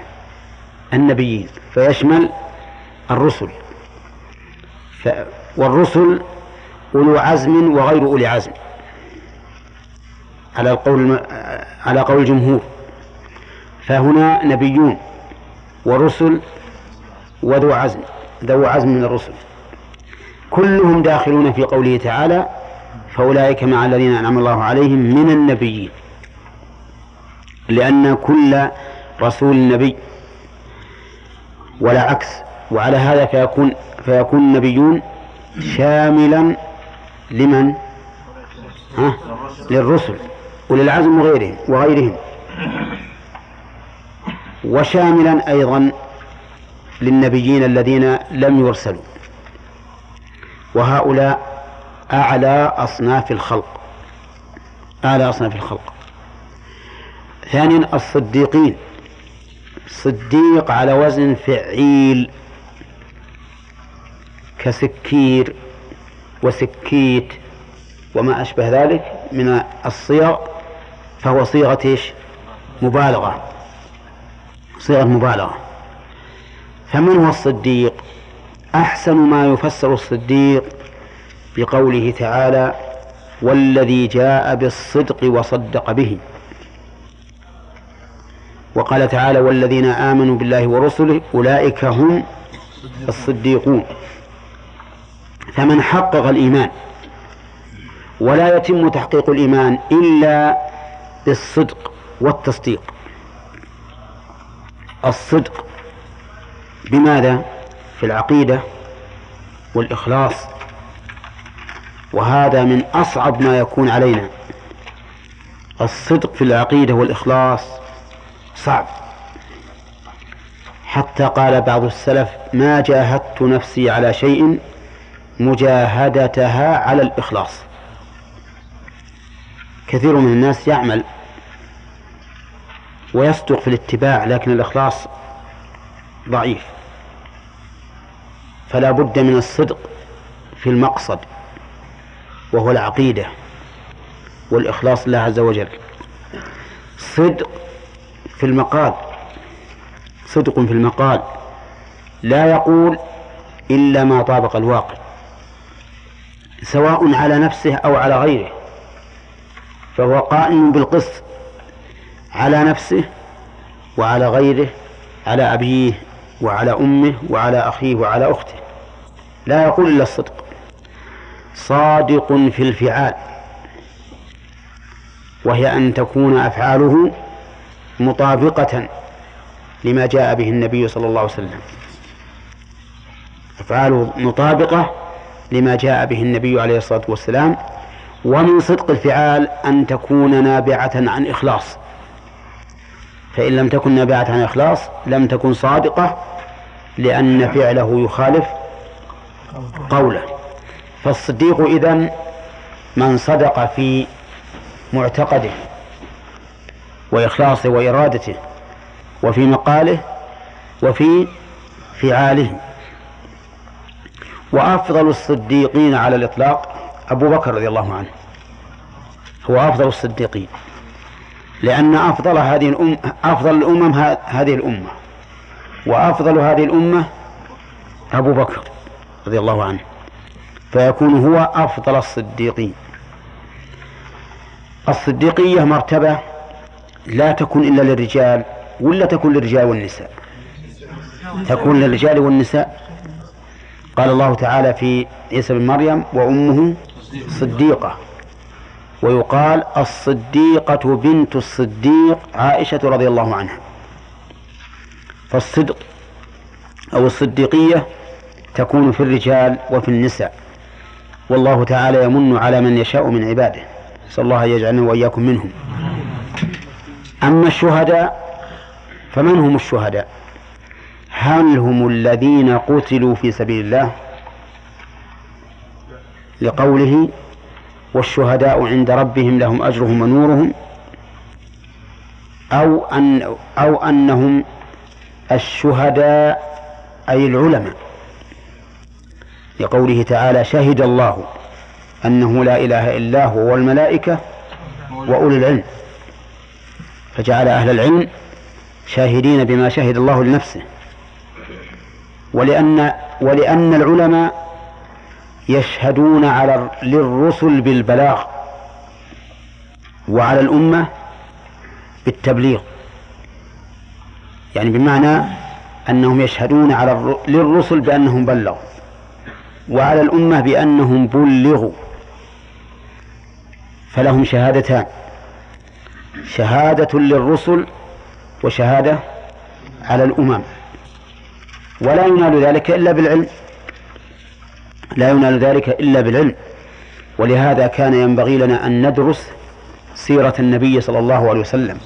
النبيين فيشمل الرسل. ف والرسل أولو عزم وغير أولي عزم. على القول على قول الجمهور. فهنا نبيون ورسل وذو عزم ذو عزم من الرسل. كلهم داخلون في قوله تعالى فأولئك مع الذين أنعم الله عليهم من النبيين. لأن كل رسول نبي ولا عكس وعلى هذا فيكون فيكون النبيون شاملا لمن؟ ها؟ للرسل وللعزم وغيرهم وغيرهم وشاملا أيضا للنبيين الذين لم يرسلوا وهؤلاء أعلى أصناف الخلق أعلى أصناف الخلق ثانيا الصديقين. صديق على وزن فعيل كسكير وسكيت وما أشبه ذلك من الصيغ فهو صيغة إيش؟ مبالغة. صيغة مبالغة. فمن هو الصديق؟ أحسن ما يفسر الصديق بقوله تعالى والذي جاء بالصدق وصدق به. وقال تعالى والذين آمنوا بالله ورسله أولئك هم الصديقون. فمن حقق الإيمان ولا يتم تحقيق الإيمان إلا بالصدق والتصديق. الصدق بماذا؟ في العقيدة والإخلاص. وهذا من أصعب ما يكون علينا. الصدق في العقيدة والإخلاص صعب. حتى قال بعض السلف ما جاهدت نفسي على شيء مجاهدتها على الإخلاص. كثير من الناس يعمل ويصدق في الاتباع لكن الإخلاص ضعيف. فلا بد من الصدق في المقصد وهو العقيدة والإخلاص لله عز وجل. صدق في المقال. صدق في المقال. لا يقول إلا ما طابق الواقع. سواء على نفسه أو على غيره. فهو قائم بالقسط على نفسه وعلى غيره على أبيه وعلى أمه وعلى أخيه وعلى أخته. لا يقول إلا الصدق. صادق في الفعال. وهي أن تكون أفعاله مطابقة لما جاء به النبي صلى الله عليه وسلم. أفعاله مطابقة لما جاء به النبي عليه الصلاة والسلام ومن صدق الفعال أن تكون نابعة عن إخلاص. فإن لم تكن نابعة عن إخلاص لم تكن صادقة لأن فعله يخالف قوله. فالصديق إذن من صدق في معتقده. وإخلاصه وإرادته وفي مقاله وفي فعاله. وأفضل الصديقين على الإطلاق أبو بكر رضي الله عنه هو أفضل الصديقين لأن أفضل هذه الأم أفضل الأمم هذه الأمة وأفضل هذه الأمة أبو بكر رضي الله عنه فيكون هو أفضل الصديقين. الصديقية مرتبة لا تكون إلا للرجال ولا تكون للرجال والنساء؟ تكون للرجال والنساء؟ قال الله تعالى في عيسى بن مريم وأمه صديقة ويقال الصديقة بنت الصديق عائشة رضي الله عنها. فالصدق أو الصديقية تكون في الرجال وفي النساء. والله تعالى يمن على من يشاء من عباده. نسأل الله يجعلنا وإياكم منهم. أما الشهداء فمن هم الشهداء؟ هل هم الذين قتلوا في سبيل الله؟ لقوله والشهداء عند ربهم لهم أجرهم ونورهم أو أن أو أنهم الشهداء أي العلماء. لقوله تعالى شهد الله أنه لا إله إلا هو والملائكة وأولي العلم. فجعل أهل العلم شاهدين بما شهد الله لنفسه. ولأن ولأن العلماء يشهدون على للرسل بالبلاغ وعلى الأمة بالتبليغ. يعني بمعنى أنهم يشهدون على للرسل بأنهم بلغوا وعلى الأمة بأنهم بلغوا فلهم شهادتان. شهادة للرسل وشهادة على الأمم. ولا ينال ذلك إلا بالعلم. لا ينال ذلك إلا بالعلم. ولهذا كان ينبغي لنا أن ندرس سيرة النبي صلى الله عليه وسلم.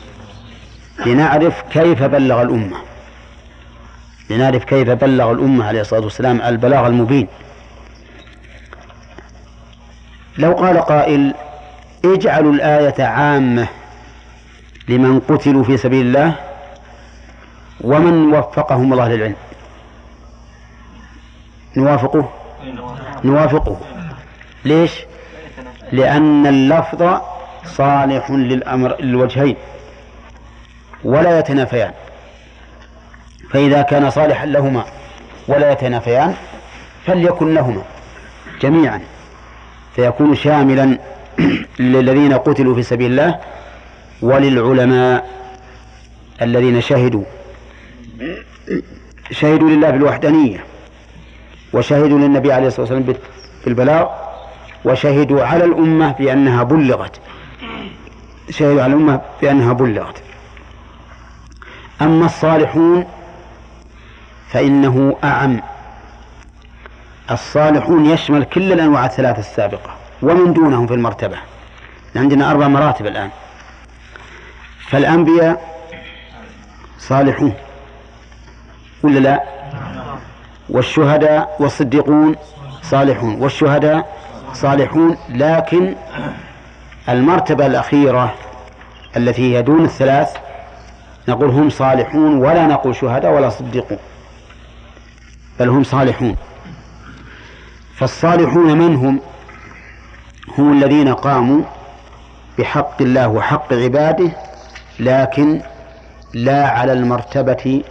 لنعرف كيف بلغ الأمة. لنعرف كيف بلغ الأمة عليه الصلاة والسلام البلاغ المبين. لو قال قائل اجعلوا الآية عامة. لمن قتلوا في سبيل الله ومن وفقهم الله للعلم. نوافقه؟ نوافقه. ليش؟ لأن اللفظ صالح للأمر للوجهين ولا يتنافيان. فإذا كان صالحا لهما ولا يتنافيان فليكن لهما جميعا. فيكون شاملا للذين قتلوا في سبيل الله وللعلماء الذين شهدوا. شهدوا لله بالوحدانية وشهدوا للنبي عليه الصلاة والسلام بالبلاغ وشهدوا على الأمة بأنها بلغت. شهدوا على الأمة بأنها بلغت. أما الصالحون فإنه أعم. الصالحون يشمل كل الأنواع الثلاثة السابقة ومن دونهم في المرتبة. عندنا أربع مراتب الآن. فالأنبياء صالحون ولا لا؟ والشهداء والصديقون صالحون والشهداء صالحون لكن المرتبة الأخيرة التي هي دون الثلاث نقول هم صالحون ولا نقول شهداء ولا صديقون بل هم صالحون. فالصالحون من هم؟ هم الذين قاموا بحق الله وحق عباده لكن لا على المرتبة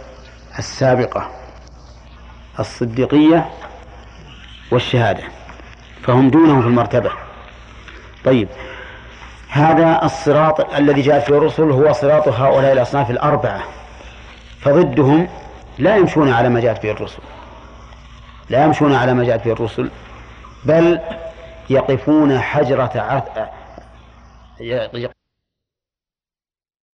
السابقة الصديقية والشهادة فهم دونهم في المرتبة. طيب هذا الصراط الذي جاءت فيه الرسل هو صراط هؤلاء الأصناف الأربعة فضدهم لا يمشون على ما جاءت به الرسل. لا يمشون على ما جاءت به الرسل بل يقفون حجرة عث...